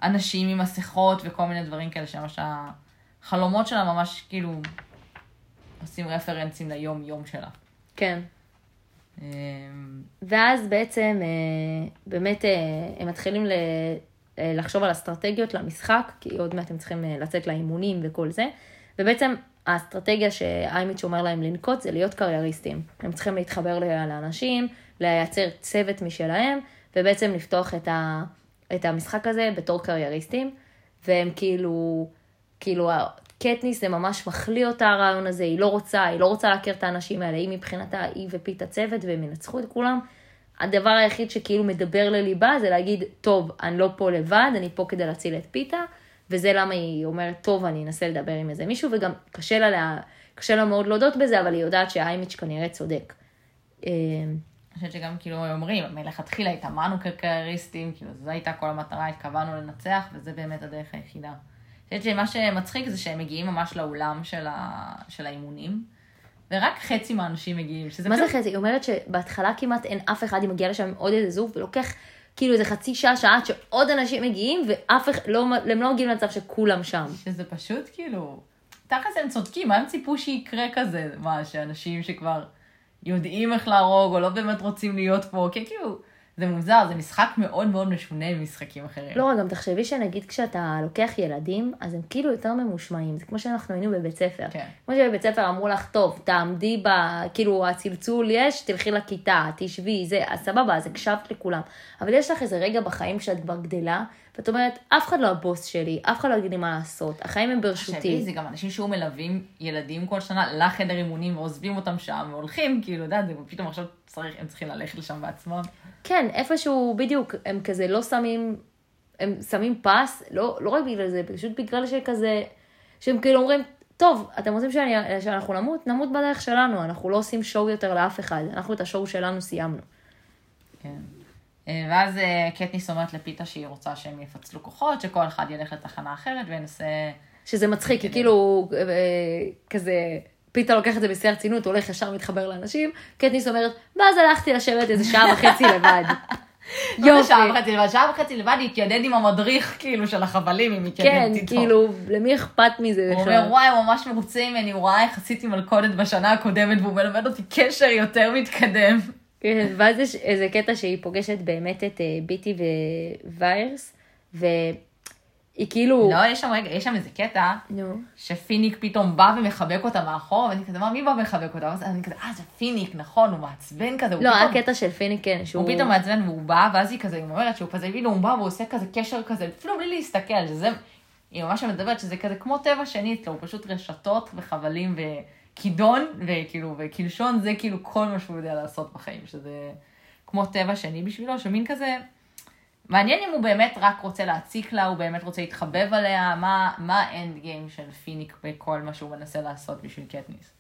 ואנשים עם מסכות, וכל מיני דברים כאלה, שממש החלומות שלה ממש כאילו עושים רפרנסים ליום-יום שלה. כן. אמ, ואז בעצם אה, באמת אה, הם מתחילים אה, לחשוב על אסטרטגיות למשחק, כי עוד מעט הם צריכים לצאת לאימונים וכל זה, ובעצם האסטרטגיה שאיימיץ' אומר להם לנקוט זה להיות קרייריסטים. הם צריכים להתחבר לאנשים, לייצר צוות משלהם, ובעצם לפתוח את, ה, את המשחק הזה בתור קרייריסטים, והם כאילו, כאילו, קטניס זה ממש מחליא אותה הרעיון הזה, היא לא רוצה, היא לא רוצה להכיר את האנשים האלה, היא מבחינתה, היא ופיתה צוות והם ינצחו את כולם. הדבר היחיד שכאילו מדבר לליבה זה להגיד, טוב, אני לא פה לבד, אני פה כדי להציל את פיתה, וזה למה היא אומרת, טוב, אני אנסה לדבר עם איזה מישהו, וגם קשה לה, קשה לה מאוד להודות בזה, אבל היא יודעת שהאיימיץ' כנראה צודק. אני חושבת שגם כאילו אומרים, מלכתחילה התאמנו כקרייריסטים, כאילו זו הייתה כל המטרה, התכוונו לנצח, וזה באמת הדרך היחידה. אני חושבת שמה שמצחיק זה שהם מגיעים ממש לאולם של, ה... של האימונים, ורק חצי מהאנשים מגיעים, מה זה פשוט- חצי? היא אומרת שבהתחלה כמעט אין אף אחד, היא מגיעה לשם עם עוד איזה זוג, ולוקח כאילו איזה חצי שעה, שעה עד שעוד אנשים מגיעים, ואף אחד, לא, הם לא מגיעים למצב שכולם שם. שזה פשוט כאילו, תכלס הם צודקים, מה הם ציפו שיקרה כזה? מה, שאנשים שכבר יודעים איך להרוג, או לא באמת רוצים להיות פה, כי כאילו, זה מוזר, זה משחק מאוד מאוד משונה ממשחקים אחרים. לא, גם תחשבי שנגיד כשאתה לוקח ילדים, אז הם כאילו יותר ממושמעים. זה כמו שאנחנו היינו בבית ספר. כן. כמו שבבית ספר אמרו לך, טוב, תעמדי ב... כאילו, הצלצול יש, תלכי לכיתה, תשבי, זה, אז סבבה, אז הקשבת לכולם. אבל יש לך איזה רגע בחיים שאת כבר גדלה, ואת אומרת, אף אחד לא הבוס שלי, אף אחד לא יגיד לי מה לעשות, החיים הם תחשבי, ברשותי. זה גם אנשים שהיו מלווים ילדים כל שנה לחדר אימונים ועוזבים אותם שם והולכים, כאילו, יודעת, ופתאום עכשיו צריך, הם צריכים ללכת לשם בעצמם. כן, איפשהו, בדיוק, הם כזה לא שמים, הם שמים פס, לא, לא רק בגלל זה, פשוט בגלל שכזה, שהם כאילו אומרים, טוב, אתם רוצים שאני, שאנחנו נמות? נמות בדרך שלנו, אנחנו לא עושים שואו יותר לאף אחד, אנחנו את השואו שלנו סיימנו. כן. אה, ואז אה, קטניס אומרת לפיתה שהיא רוצה שהם יפצלו כוחות, שכל אחד ילך לתחנה אחרת וינסה... שזה מצחיק, כי כאילו, אה, כזה, פיתה לוקח את זה בשיא הרצינות, הולך ישר מתחבר לאנשים, קטניס אומרת, ואז הלכתי לשבת איזה שעה וחצי לבד. לא שעה וחצי לבד, שעה וחצי לבד להתיידד עם המדריך, כאילו, של החבלים, אם כן, מתיידד איתו. כאילו, למי אכפת מזה הוא? אומר, וואי, הוא ממש מרוצה ממני, הוא ראה איך עשיתי מלכודת בשנה הקודמת, והוא מלמד אותי קשר יותר מתקדם. כן, ואז יש איזה קטע שהיא פוגשת באמת את אה, ביטי וויירס, והיא כאילו... לא, יש שם רגע, יש שם איזה קטע, נו. שפיניק פתאום בא ומחבק אותה מאחור, ואני כזה, מה, מי בא ומחבק אותה? ואז אני כזה, אה, זה פיניק, נכון, הוא מעצבן כזה, לא, היה. קטע של פיני, כן, שהוא... הוא פתאום מעצבן והוא בא, ואז היא כזה, היא אומרת שהוא כזה, כאילו הוא בא והוא עושה כזה קשר כזה, אפילו בלי להסתכל, שזה, היא ממש מדברת שזה כזה כמו טבע שני אצלו, הוא פשוט רשתות וחבלים וכידון, וכאילו, וקלשון, זה כאילו כל מה שהוא יודע לעשות בחיים, שזה כמו טבע שני בשבילו, שמין כזה, מעניין אם הוא באמת רק רוצה להציק לה, הוא באמת רוצה להתחבב עליה, מה, האנד גיים של פיניק בכל מה שהוא מנסה לעשות בשביל קטניס.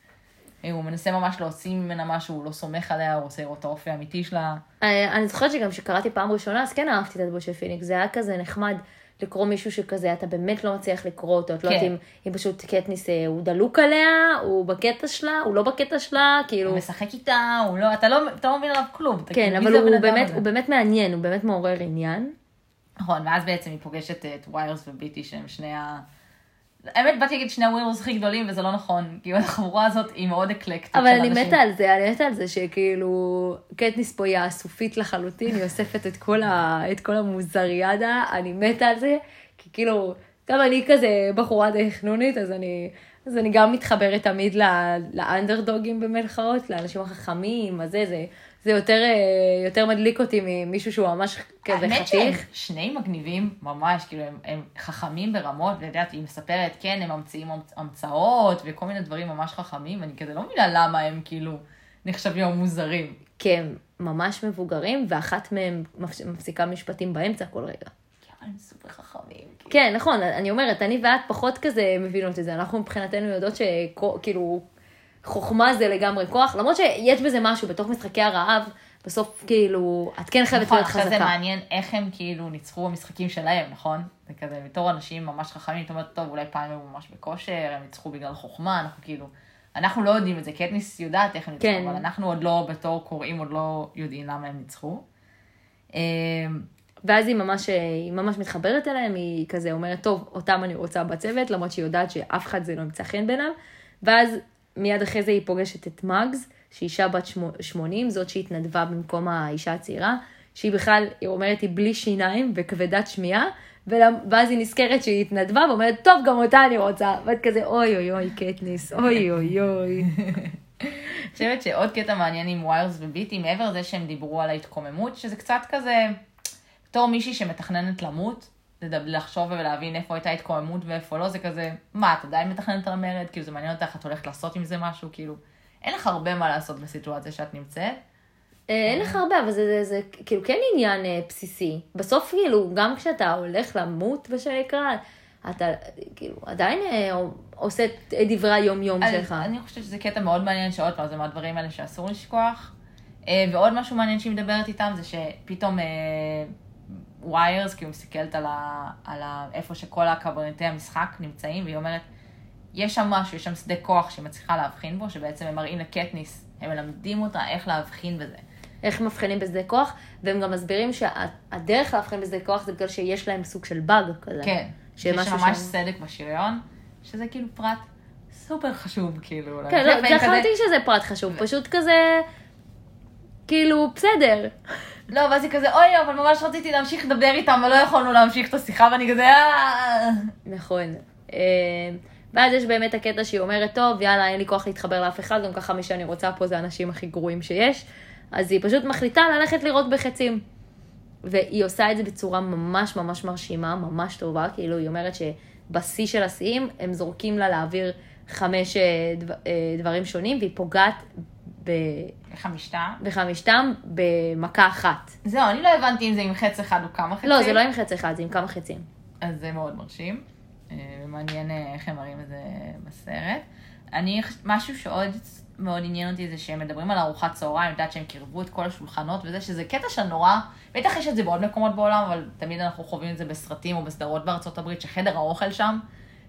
הוא מנסה ממש להוציא ממנה משהו, הוא לא סומך עליה, הוא רוצה לראות את האופי האמיתי שלה. אני, אני זוכרת שגם כשקראתי פעם ראשונה, אז כן אהבתי את הדמות של פיניק, זה היה כזה נחמד לקרוא מישהו שכזה, אתה באמת לא מצליח לקרוא אותו, את לא כן. יודעת אם, אם פשוט קטניס, אה, הוא דלוק עליה, הוא בקטע שלה, הוא לא בקטע שלה, כאילו... הוא משחק איתה, הוא לא, אתה לא, אתה לא מבין עליו כלום. כן, כאילו, אבל הוא אדם באמת? הוא באמת מעניין, הוא באמת מעורר עניין. נכון, ואז בעצם היא פוגשת את ויירס וביטי, שהם שני ה... האמת, באתי להגיד שני הווירוס הכי גדולים, וזה לא נכון, כי החבורה הזאת היא מאוד אקלקטית אבל של אני אנשים. מתה על זה, אני מתה על זה שכאילו, קטניס פה היא האסופית לחלוטין, היא אוספת את כל, ה, את כל המוזריאדה, אני מתה על זה, כי כאילו, גם אני כזה בחורה די חנונית, אז אני, אז אני גם מתחברת תמיד לאנדרדוגים במרכאות, לאנשים החכמים, אז זה, זה, יותר, אה, יותר מדליק אותי ממישהו שהוא ממש כזה האמת שהם חתיך. שני מגניבים ממש, כאילו הם, הם חכמים ברמות, ואת יודעת, היא מספרת, כן, הם ממציאים המצ- המצאות וכל מיני דברים ממש חכמים, אני כזה לא מבינה למה הם כאילו נחשבים מוזרים. כי הם ממש מבוגרים, ואחת מהם מפס- מפסיקה משפטים באמצע כל רגע. הם סופר חכמים. כאילו. כן, נכון, אני אומרת, אני ואת פחות כזה מבינות את זה, אנחנו מבחינתנו יודעות שכאילו, חוכמה זה לגמרי כוח, למרות שיש בזה משהו בתוך משחקי הרעב, בסוף כאילו, את כן חייבת נכון, להיות אחרי זה חזקה. מעניין איך הם כאילו ניצחו במשחקים שלהם, נכון? זה כזה, בתור אנשים ממש חכמים, את אומרת, טוב, אולי פעם הם ממש בכושר, הם ניצחו בגלל חוכמה, אנחנו כאילו, אנחנו לא יודעים את זה, קטניס יודעת איך הם ניצחו, כן. אבל אנחנו עוד לא, בתור קוראים, עוד לא יודעים למה הם ניצחו. אמ, ואז היא ממש, היא ממש מתחברת אליהם, היא כזה אומרת, טוב, אותם אני רוצה בצוות, למרות שהיא יודעת שאף אחד זה לא ימצא חן ביניהם. ואז מיד אחרי זה היא פוגשת את מאגס, שהיא אישה בת שמו- 80, זאת שהתנדבה במקום האישה הצעירה, שהיא בכלל, היא אומרת, היא בלי שיניים וכבדת שמיעה, ואז היא נזכרת שהיא התנדבה ואומרת, טוב, גם אותה אני רוצה. ואת כזה, אוי אוי אוי, קטניס, אוי אוי אוי. אני חושבת שעוד קטע מעניין עם ויירס וביטי, מעבר לזה שהם דיברו על ההתקוממות, שזה קצת כזה, בתור מישהי שמתכננת למות, לחשוב ולהבין איפה הייתה התקוממות ואיפה לא, זה כזה, מה, את עדיין מתכננת על המרד? כאילו, זה מעניין אותך, את הולכת לעשות עם זה משהו? כאילו, אין לך הרבה מה לעשות בסיטואציה שאת נמצאת. אה, אין לך הרבה, אבל זה, זה, זה כאילו כן עניין אה, בסיסי. בסוף כאילו, גם כשאתה הולך למות, מה שנקרא, אתה כאילו עדיין אה, עושה את דברי היום-יום שלך. אני חושבת שזה קטע מאוד מעניין, שעוד פעם, זה מהדברים האלה שאסור לשכוח. אה, ועוד משהו מעניין שהיא מדברת איתם, זה שפתאום ויירס, כאילו מסתכלת על, ה, על ה, איפה שכל הקברניטי המשחק נמצאים, והיא אומרת, יש שם משהו, יש שם שדה כוח שהיא מצליחה להבחין בו, שבעצם הם מראים לקטניס, הם מלמדים אותה איך להבחין בזה. איך מבחינים בשדה כוח, והם גם מסבירים שהדרך להבחין בשדה כוח זה בגלל שיש להם סוג של באג כזה. כן, יש שמשהו ממש שם- סדק בשריון, שזה כאילו פרט סופר חשוב, כאילו. כן, לא, זה כזה- לחלוטין שזה פרט חשוב, פשוט כזה, כאילו, בסדר. לא, ואז היא כזה, אוי, אבל ממש רציתי להמשיך לדבר איתם, ולא יכולנו להמשיך את השיחה, ואני כזה, אה... נכון. אה. והיא עושה את זה בצורה ממש ממש מרשימה, ממש טובה, כאילו היא אומרת שבשיא של השיאים הם זורקים לה להעביר חמש אה, דב- אה, דברים שונים, והיא פוגעת ב... חמישתה. בחמישתם במכה אחת. זהו, אני לא הבנתי אם זה עם חץ אחד או כמה חצים. לא, זה לא עם חץ אחד, זה עם כמה חצים. אז זה מאוד מרשים. אה, ומעניין אה, איך הם מראים את זה בסרט. אני, משהו שעוד מאוד עניין אותי זה שהם מדברים על ארוחת צהריים, אני יודעת שהם קירבו את כל השולחנות וזה, שזה קטע שנורא, בטח יש את זה בעוד מקומות בעולם, אבל תמיד אנחנו חווים את זה בסרטים או בסדרות בארצות הברית, שחדר האוכל שם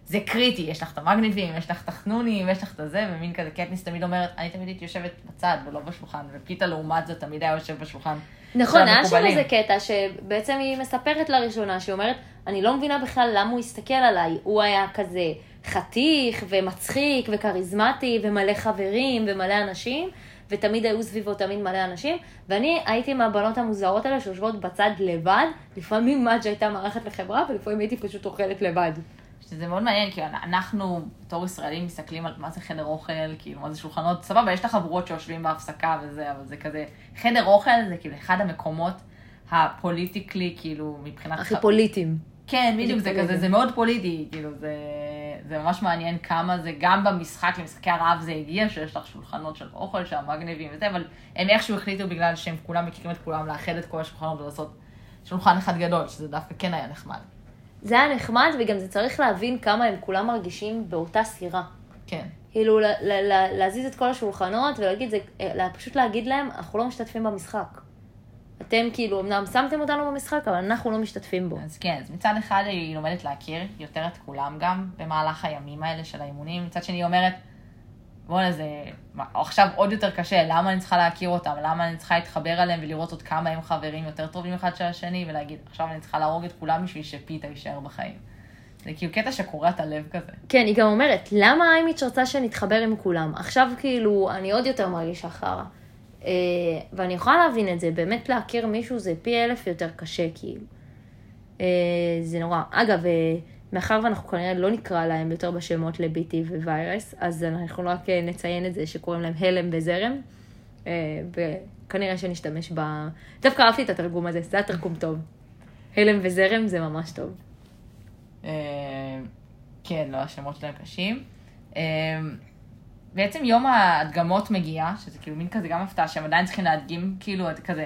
זה קריטי, יש לך את המגניבים, יש לך את החנונים, יש לך את הזה, ומין כזה קטניס תמיד אומרת, אני תמיד הייתי יושבת בצד ולא בשולחן, ופיתה לעומת זאת תמיד היה יושב בשולחן. נכון, היה שם. איזה קטע שבעצם היא מספרת לראשונה, שהיא אומרת, אני לא מבינה בכלל למה הוא הסתכל עליי. הוא היה כזה חתיך ומצחיק וכריזמטי ומלא חברים ומלא אנשים, ותמיד היו סביבו תמיד מלא אנשים, ואני הייתי מהבנות המוזרות האלה שיושבות בצד לבד, לפעמים מאג' הייתה מארחת לחברה, ולפעמים הייתי פשוט אוכלת לבד. שזה מאוד מעניין, כי אנחנו בתור ישראלים מסתכלים על מה זה חדר אוכל, כאילו מה זה שולחנות, סבבה, יש את החבורות שיושבים בהפסקה וזה, אבל זה כזה, חדר אוכל זה כאילו אחד המקומות הפוליטיקלי, כאילו, מבחינת... הכי ח- פוליטיים. כן, בדיוק, זה. כזה, זה מאוד פוליטי, כאילו, זה, זה ממש מעניין כמה זה, גם במשחק, למשחקי הרעב זה הגיע, שיש לך שולחנות של אוכל שם, מגניבים וזה, אבל הם איכשהו החליטו בגלל שהם כולם מכירים את כולם, לאחד את כל השולחנות ולעשות שולחן אחד גדול, שזה דווקא כן היה נחמד. זה היה נחמד, וגם זה צריך להבין כמה הם כולם מרגישים באותה סירה. כן. כאילו, להזיז את כל השולחנות ולהגיד, זה, לה- פשוט להגיד להם, אנחנו לא משתתפים במשחק. אתם כאילו, אמנם שמתם אותנו במשחק, אבל אנחנו לא משתתפים בו. אז כן, אז מצד אחד היא לומדת להכיר יותר את כולם גם במהלך הימים האלה של האימונים, מצד שני היא אומרת, בוא'נה זה מה, עכשיו עוד יותר קשה, למה אני צריכה להכיר אותם, למה אני צריכה להתחבר אליהם ולראות עוד כמה הם חברים יותר טובים אחד של השני, ולהגיד, עכשיו אני צריכה להרוג את כולם בשביל שפיתה יישאר בחיים. זה כאילו קטע שקורע את הלב כזה. כן, היא גם אומרת, למה איימיץ' רצה שנתחבר עם כולם? עכשיו כאילו, אני עוד יותר מרגישה חרא. אה, ואני יכולה להבין את זה, באמת להכיר מישהו זה פי אלף יותר קשה, כאילו. אה, זה נורא. אגב, אה, מאחר ואנחנו כנראה לא נקרא להם יותר בשמות לביטי וויירס, אז אנחנו רק אה, נציין את זה שקוראים להם הלם וזרם, אה, וכנראה שנשתמש ב... דווקא אהבתי את התרגום הזה, זה היה תרגום טוב. הלם וזרם זה ממש טוב. אה, כן, לא, השמות שלהם קשים. בעצם יום ההדגמות מגיע, שזה כאילו מין כזה גם הפתעה, שהם עדיין צריכים להדגים, כאילו, כזה,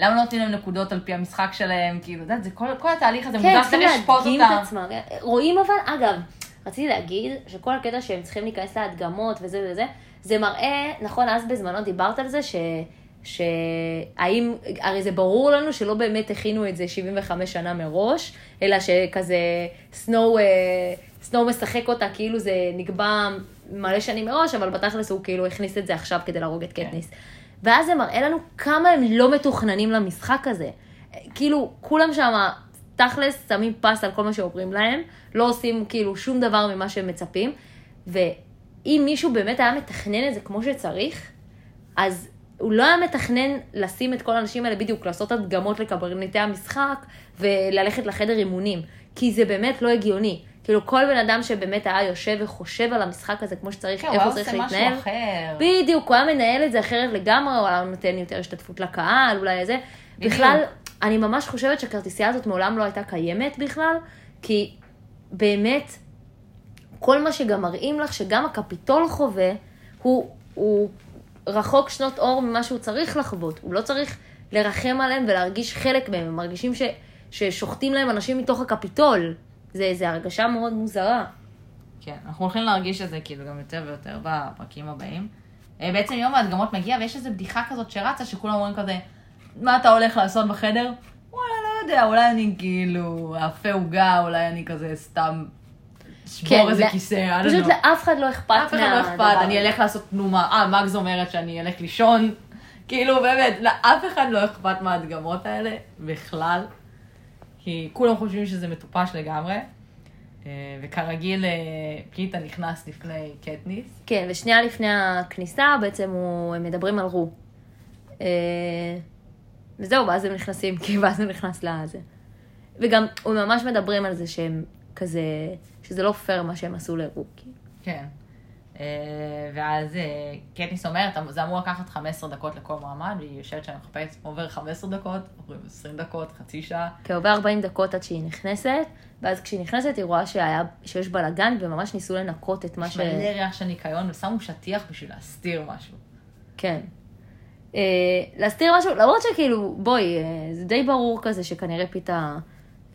למה לא נותנים להם נקודות על פי המשחק שלהם, כאילו, את יודעת, זה כל, כל התהליך הזה, כן, מוזר צריכים שצריך לשפוט להדגים את אותם. עצמם. רואים אבל, אגב, רציתי להגיד שכל הקטע שהם צריכים להיכנס להדגמות וזה וזה, זה מראה, נכון, אז בזמנו דיברת על זה, ש... שהאם, הרי זה ברור לנו שלא באמת הכינו את זה 75 שנה מראש, אלא שכזה סנואו, אה, סנואו משחק אותה כאילו זה נקבע מלא שנים מראש, אבל בתכלס הוא כאילו הכניס את זה עכשיו כדי להרוג את קטניס. ואז זה מראה לנו כמה הם לא מתוכננים למשחק הזה. כאילו, כולם שם, תכלס, שמים פס על כל מה שאומרים להם, לא עושים כאילו שום דבר ממה שהם מצפים, ואם מישהו באמת היה מתכנן את זה כמו שצריך, אז הוא לא היה מתכנן לשים את כל האנשים האלה בדיוק, לעשות הדגמות לקברניטי המשחק וללכת לחדר אימונים, כי זה באמת לא הגיוני. כאילו, כל בן אדם שבאמת היה יושב וחושב על המשחק הזה כמו שצריך, כן, הוא איך היה הוא צריך עושה משהו להתנהל. אחר. בדיוק, הוא היה מנהל את זה אחרת לגמרי, הוא היה נותן יותר השתתפות לקהל, אולי איזה. בדיוק. בכלל, אני ממש חושבת שהכרטיסייה הזאת מעולם לא הייתה קיימת בכלל, כי באמת, כל מה שגם מראים לך שגם הקפיטול חווה, הוא, הוא רחוק שנות אור ממה שהוא צריך לחוות. הוא לא צריך לרחם עליהם ולהרגיש חלק מהם, הם מרגישים ש, ששוחטים להם אנשים מתוך הקפיטול. זה, זה הרגשה מאוד מוזרה. כן, אנחנו הולכים להרגיש את זה כאילו גם יותר ויותר בפרקים הבאים. אה, בעצם יום ההדגמות מגיע ויש איזו בדיחה כזאת שרצה שכולם אומרים כזה, מה אתה הולך לעשות בחדר? וואלה, לא יודע, אולי אני כאילו אפה עוגה, אולי אני כזה סתם אשבור איזה לא- כיסא, פשוט. לאף אחד לא אכפת אף אחד לא אכפת, מהדבר אני הזה. אלך לעשות תנומה. אה, מגז אומרת שאני אלך לישון. כאילו, באמת, לאף אחד לא אכפת מההדגמות האלה בכלל. כי כולם חושבים שזה מטופש לגמרי. אה, וכרגיל, אה, פיתה נכנס לפני קטניס. כן, ושנייה לפני הכניסה בעצם הוא, הם מדברים על רו. אה, וזהו, ואז הם נכנסים, כי ואז הוא נכנס לזה. וגם, הם ממש מדברים על זה שהם כזה, שזה לא פייר מה שהם עשו לרוקי. כן. אה, ואז אה, קטניס אומרת, זה אמור לקחת 15 דקות לכל מעמד, והיא יושבת שם ומחפשת, עובר 15 דקות, עוברים 20 דקות, חצי שעה. כי עובר 40 דקות עד שהיא נכנסת, ואז כשהיא נכנסת היא רואה שהיה, שיש בלאגן, וממש ניסו לנקות את מה יש ש... מלא ריח של ניקיון, ושמו שטיח בשביל להסתיר משהו. כן. אה, להסתיר משהו, למרות שכאילו, בואי, זה די ברור כזה שכנראה פיתה...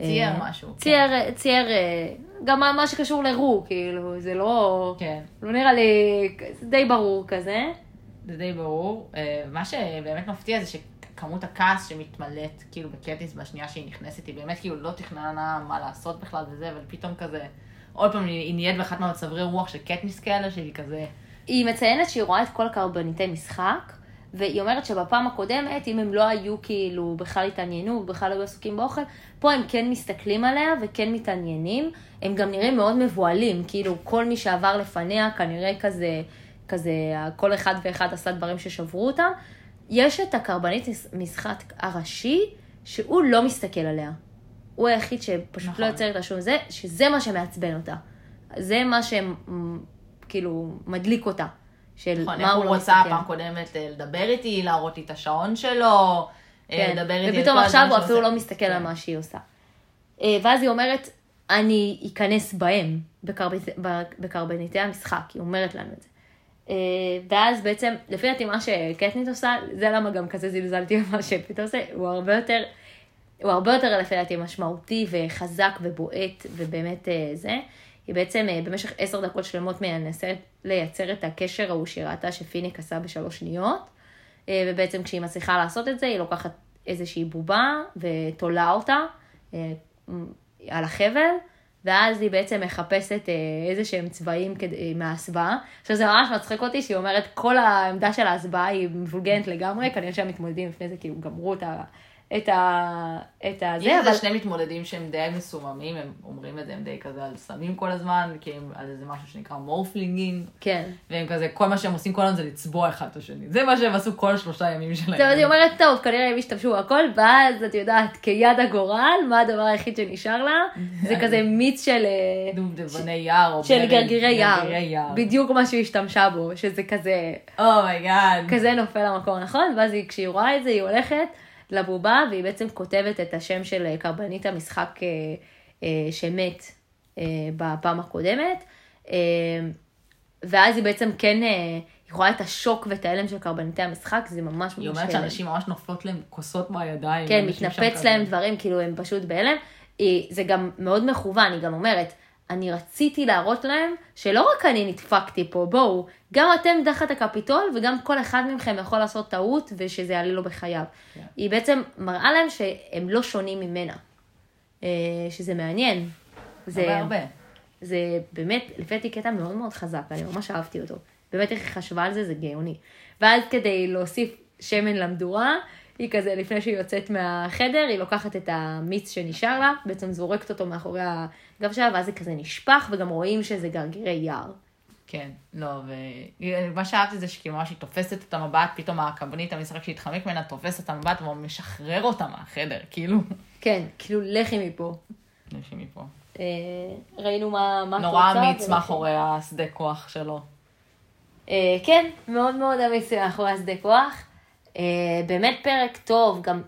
אה, צייר משהו, כן. צייר, צייר, אה, גם מה- שקשור לרו, כאילו, זה לא... כן. לא נראה לי, זה די ברור כזה. זה די ברור. אה, מה שבאמת מפתיע זה שכמות הכעס שמתמלאת כאילו בקטיס בשנייה שהיא נכנסת, היא באמת כאילו לא תכננה מה לעשות בכלל וזה, אבל פתאום כזה, עוד פעם היא נהיית באחת מהמצברי רוח של קטניס כאלה, שהיא כזה, היא מציינת שהיא רואה את כל הקרבניטי משחק, והיא אומרת שבפעם הקודמת, אם הם לא היו כאילו בכלל התעניינו, בכלל היו עסוקים באוכל, פה הם כן מסתכלים עליה וכן מתעניינים. הם גם נראים מאוד מבוהלים, כאילו כל מי שעבר לפניה כנראה כזה, כזה, כל אחד ואחד עשה דברים ששברו אותם. יש את הקרבנית משחק הראשי, שהוא לא מסתכל עליה. הוא היחיד שפשוט נכון. לא יוצר את השום זה, שזה מה שמעצבן אותה. זה מה שכאילו מדליק אותה. של נכון, מה הוא הוא לא רצה מסתכל. פעם קודמת אה, לדבר איתי, להראות לי את השעון שלו, אה, כן, לדבר איתי על ופתאום עכשיו הוא אפילו עושה. לא מסתכל על כן. מה שהיא עושה. אה, ואז היא אומרת, אני אכנס בהם, בקרבניט- בקרבניטי המשחק, היא אומרת לנו את זה. ואז בעצם, לפי דעתי מה שקטנית עושה, זה למה גם כזה זלזלתי במה שפיתה עושה, הוא הרבה יותר, הוא הרבה יותר לפי דעתי משמעותי וחזק ובועט, ובאמת זה. היא בעצם אה, במשך עשר דקות שלמות מנסה לייצר את הקשר ההוא שהיא ראתה שפיניק עשה בשלוש שניות. אה, ובעצם כשהיא מצליחה לעשות את זה, היא לוקחת איזושהי בובה ותולה אותה אה, על החבל, ואז היא בעצם מחפשת איזה שהם צבעים מההסוואה. עכשיו זה ממש מצחיק אותי שהיא אומרת, כל העמדה של ההסוואה היא מבולגנת לגמרי, כנראה שהמתמודדים לפני זה כאילו גמרו את ה... את ה... את ה... זה, אבל... איזה שני מתמודדים שהם די מסוממים, הם אומרים את זה, הם די כזה על סמים כל הזמן, כי הם על איזה משהו שנקרא מורפלינגים, כן. והם כזה, כל מה שהם עושים כל הזמן זה לצבוע אחד את השני. זה מה שהם עשו כל שלושה ימים שלהם. טוב, אז היא אומרת, טוב, כנראה הם השתמשו בהכל, ואז את יודעת, כיד הגורל, מה הדבר היחיד שנשאר לה? זה כזה מיץ של... אה, דובדבני יער, או של גרגירי יער. Oh בדיוק מה שהיא השתמשה בו, שזה כזה, oh my god. כזה נופל למקום נכון, ואז היא, כשהיא רואה את זה, היא הולכת לבובה, והיא בעצם כותבת את השם של אה, קרבנית המשחק אה, אה, שמת בפעם הקודמת, ואז היא בעצם כן, היא רואה את השוק ואת ההלם של קרבנית המשחק, זה ממש היא ממש אומרת הלם. שאנשים ממש נופלות להם כוסות מהידיים. כן, מתנפץ להם דברים, כאילו הם פשוט בהלם. היא- זה גם מאוד מכוון, היא גם אומרת, אני רציתי להראות להם שלא רק אני נדפקתי פה, בואו, גם אתם תחת הקפיטול וגם כל אחד מכם יכול לעשות טעות ושזה יעלה לו בחייו. כן. היא בעצם מראה להם שהם לא שונים ממנה, אה, שזה מעניין. זה, הרבה הרבה. זה באמת, לפי דעתי קטע מאוד מאוד חזק, אני ממש אהבתי אותו. באמת איך היא חשבה על זה, זה גאוני. ואז כדי להוסיף שמן למדורה, היא כזה, לפני שהיא יוצאת מהחדר, היא לוקחת את המיץ שנשאר לה, בעצם זורקת אותו מאחורי הגב שלה, ואז זה כזה נשפך, וגם רואים שזה גרגירי יער. כן, לא, ומה שאהבתי זה שכאילו ממש היא תופסת את המבט, פתאום הקבנית המשחק שהתחמק ממנה, תופסת את המבט ומשחרר אותה מהחדר, כאילו. כן, כאילו, לכי מפה. לי מפה. אה, ראינו מה, מה את נורא אמיץ. מאחורי השדה כוח שלו. אה, כן, מאוד מאוד אמיץ מאחורי השדה כוח. אה, באמת פרק טוב, גם,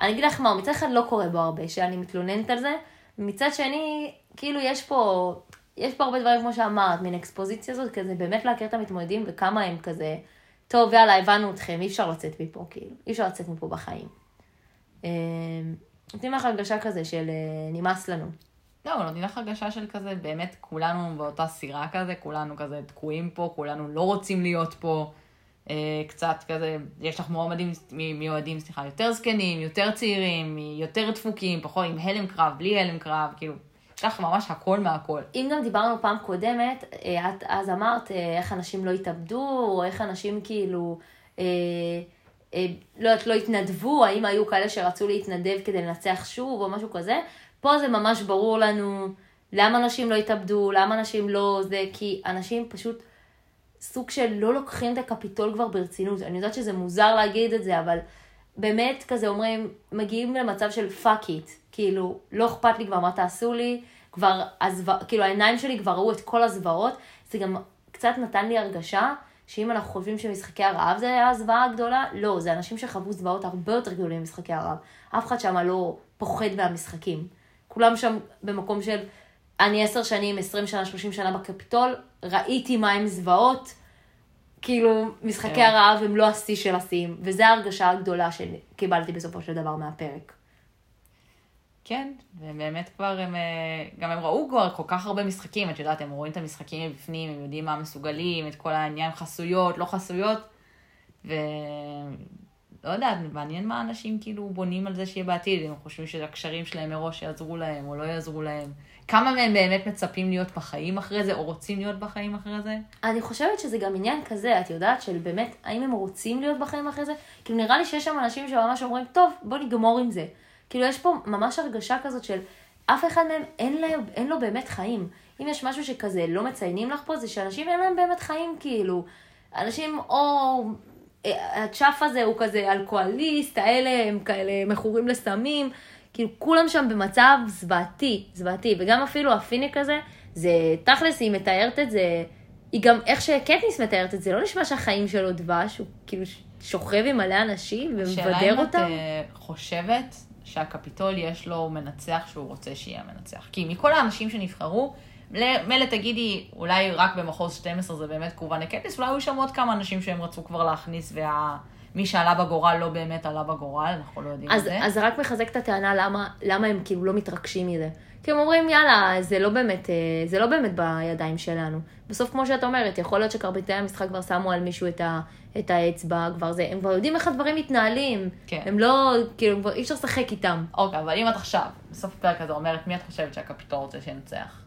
אני אגיד לך מה, מצד אחד לא קורה בו הרבה, שאני מתלוננת על זה, מצד שני, כאילו יש פה, יש פה הרבה דברים כמו שאמרת, מין אקספוזיציה הזאת, כזה באמת להכיר את המתמודדים וכמה הם כזה, טוב יאללה, הבנו אתכם, אי אפשר לצאת מפה, כאילו, אי אפשר לצאת מפה בחיים. אה, נותנים לך הרגשה כזה של אה, נמאס לנו. לא, נותנים לך הרגשה של כזה, באמת כולנו באותה סירה כזה, כולנו כזה תקועים פה, כולנו לא רוצים להיות פה. אה, קצת כזה, יש לך מועמדים, מיועדים, סליחה, יותר זקנים, יותר צעירים, יותר דפוקים, פחות עם הלם קרב, בלי הלם קרב, כאילו, יש לך ממש הכל מהכל. אם גם דיברנו פעם קודמת, אה, את אז אמרת אה, איך אנשים לא התאבדו, או איך אנשים כאילו, אה, אה, לא יודעת, לא התנדבו, האם היו כאלה שרצו להתנדב כדי לנצח שוב, או משהו כזה. פה זה ממש ברור לנו למה אנשים לא התאבדו, למה אנשים לא זה, כי אנשים פשוט סוג של לא לוקחים את הקפיטול כבר ברצינות. אני יודעת שזה מוזר להגיד את זה, אבל באמת כזה אומרים, מגיעים למצב של fuck it, כאילו, לא אכפת לי כבר מה תעשו לי, כבר, הזו... כאילו העיניים שלי כבר ראו את כל הזוועות, זה גם קצת נתן לי הרגשה שאם אנחנו חושבים שמשחקי הרעב זה היה הזוועה הגדולה, לא, זה אנשים שחוו זוועות הרבה יותר גדולים ממשחקי הרעב. אף אחד שם לא פוחד מהמשחקים. כולם שם במקום של, אני עשר שנים, עשרים שנה, שלושים שנה בקפיטול, ראיתי מה הם זוועות, כאילו, משחקי כן. הרעב הם לא השיא של השיאים, וזו ההרגשה הגדולה שקיבלתי בסופו של דבר מהפרק. כן, ובאמת כבר הם, אה, גם הם ראו כבר כל כך הרבה משחקים, את יודעת, הם רואים את המשחקים מבפנים, הם יודעים מה הם מסוגלים, את כל העניין חסויות, לא חסויות, ולא יודעת, מעניין מה אנשים כאילו בונים על זה שיהיה בעתיד, אם הם חושבים שהקשרים שלהם מראש יעזרו להם או לא יעזרו להם. כמה מהם באמת מצפים להיות בחיים אחרי זה, או רוצים להיות בחיים אחרי זה? אני חושבת שזה גם עניין כזה, את יודעת, של באמת, האם הם רוצים להיות בחיים אחרי זה? כאילו, נראה לי שיש שם אנשים שממש אומרים, טוב, בוא נגמור עם זה. כאילו, יש פה ממש הרגשה כזאת של אף אחד מהם, אין, לה, אין לו באמת חיים. אם יש משהו שכזה לא מציינים לך פה, זה שאנשים אין להם באמת חיים, כאילו. אנשים, או... אה, הצ'אף הזה הוא כזה אלכוהוליסט, האלה הם כאלה מכורים לסמים. כאילו, כולם שם במצב זוועתי, זוועתי. וגם אפילו הפיניק הזה, זה תכלס, היא מתארת את זה, היא גם, איך שקטניס מתארת את זה, לא נשמע שהחיים שלו דבש, הוא כאילו שוכב עם מלא אנשים השאלה ומבדר אם את אותם. אה, חושבת שהקפיטול יש לו מנצח שהוא רוצה שיהיה מנצח. כי מכל האנשים שנבחרו, מילא תגידי, אולי רק במחוז 12 זה באמת קורבן לקטניס, אולי היו שם עוד כמה אנשים שהם רצו כבר להכניס, ומי שעלה בגורל לא באמת עלה בגורל, אנחנו לא יודעים את אז, זה. אז זה רק מחזק את הטענה למה, למה הם כאילו לא מתרגשים מזה. כי הם אומרים, יאללה, זה לא באמת, אה, זה לא באמת בידיים שלנו. בסוף, כמו שאת אומרת, יכול להיות שקרביטי המשחק כבר שמו על מישהו את, ה, את האצבע, כבר זה, הם כבר יודעים איך הדברים מתנהלים. כן. הם לא, כאילו, כבר אי אפשר לשחק איתם. אוקיי, אבל אם את עכשיו, בסוף הפרק הזה אומרת, מי את חושבת שהקפיטול רוצה שינצח?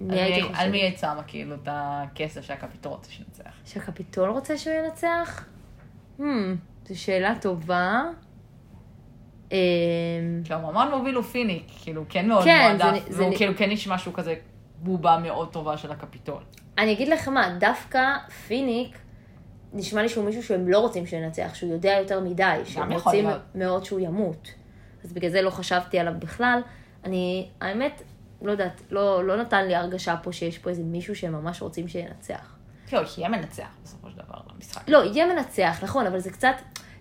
מי הייתי מי- חושבת? על מי היית שמה כאילו את הכסף שהקפיטול רוצה שינצח? שהקפיטול רוצה שהוא ינצח? Hmm, זו שאלה טובה. אמ, המועמד מוביל הוא פיניק, כאילו כן מאוד כן, מועדף, זה- זה והוא נ- כאילו כן נשמע שהוא כזה בובה מאוד טובה של הקפיטול. אני אגיד לך מה, דווקא פיניק, נשמע לי שהוא מישהו שהם לא רוצים שינצח, שהוא יודע יותר מדי, שהם רוצים. מאוד שהוא ימות. אז בגלל זה לא חשבתי עליו בכלל. אני, האמת, לא יודעת, לא, לא נתן לי הרגשה פה שיש פה איזה מישהו שהם ממש רוצים שינצח. כאילו, יהיה מנצח בסופו של דבר למשחק. לא, יהיה מנצח, נכון, אבל זה קצת,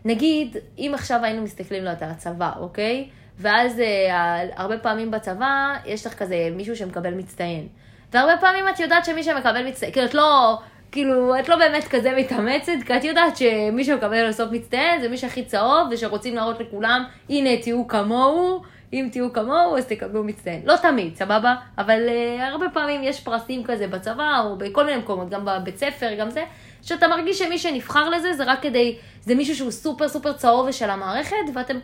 נגיד, אם עכשיו היינו מסתכלים לו על הצבא, אוקיי? ואז אה, הרבה פעמים בצבא, יש לך כזה מישהו שמקבל מצטיין. והרבה פעמים את יודעת שמי שמקבל מצטיין, כאילו, את לא, כאילו, את לא באמת כזה מתאמצת, כי את יודעת שמי שמקבל בסוף מצטיין זה מי שהכי צהוב, ושרוצים להראות לכולם, הנה, תהיו כמוהו. אם תהיו כמוהו, אז תקבלו מצטיין. לא תמיד, סבבה? אבל uh, הרבה פעמים יש פרסים כזה בצבא, או בכל מיני מקומות, גם בבית ספר, גם זה, שאתה מרגיש שמי שנבחר לזה, זה רק כדי, זה מישהו שהוא סופר סופר צהוב של המערכת, ואתם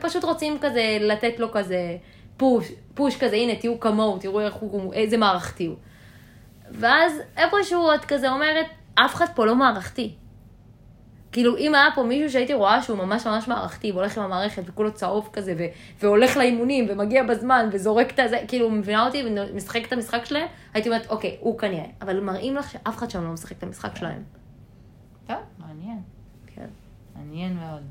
פשוט רוצים כזה לתת לו כזה פוש, פוש כזה, הנה, תהיו כמוהו, תראו איך הוא, איזה מערכתי הוא. ואז איפשהו את כזה אומרת, אף אחד פה לא מערכתי. כאילו, אם היה פה מישהו שהייתי רואה שהוא ממש ממש מערכתי, והולך עם המערכת, וכולו צהוב כזה, ו- והולך לאימונים, ומגיע בזמן, וזורק את הזה, כאילו, מבינה אותי, ומשחק את המשחק שלהם, הייתי אומרת, אוקיי, הוא כנראה. אבל מראים לך שאף אחד שם לא משחק את המשחק שלהם. טוב, מעניין. כן. מעניין מאוד.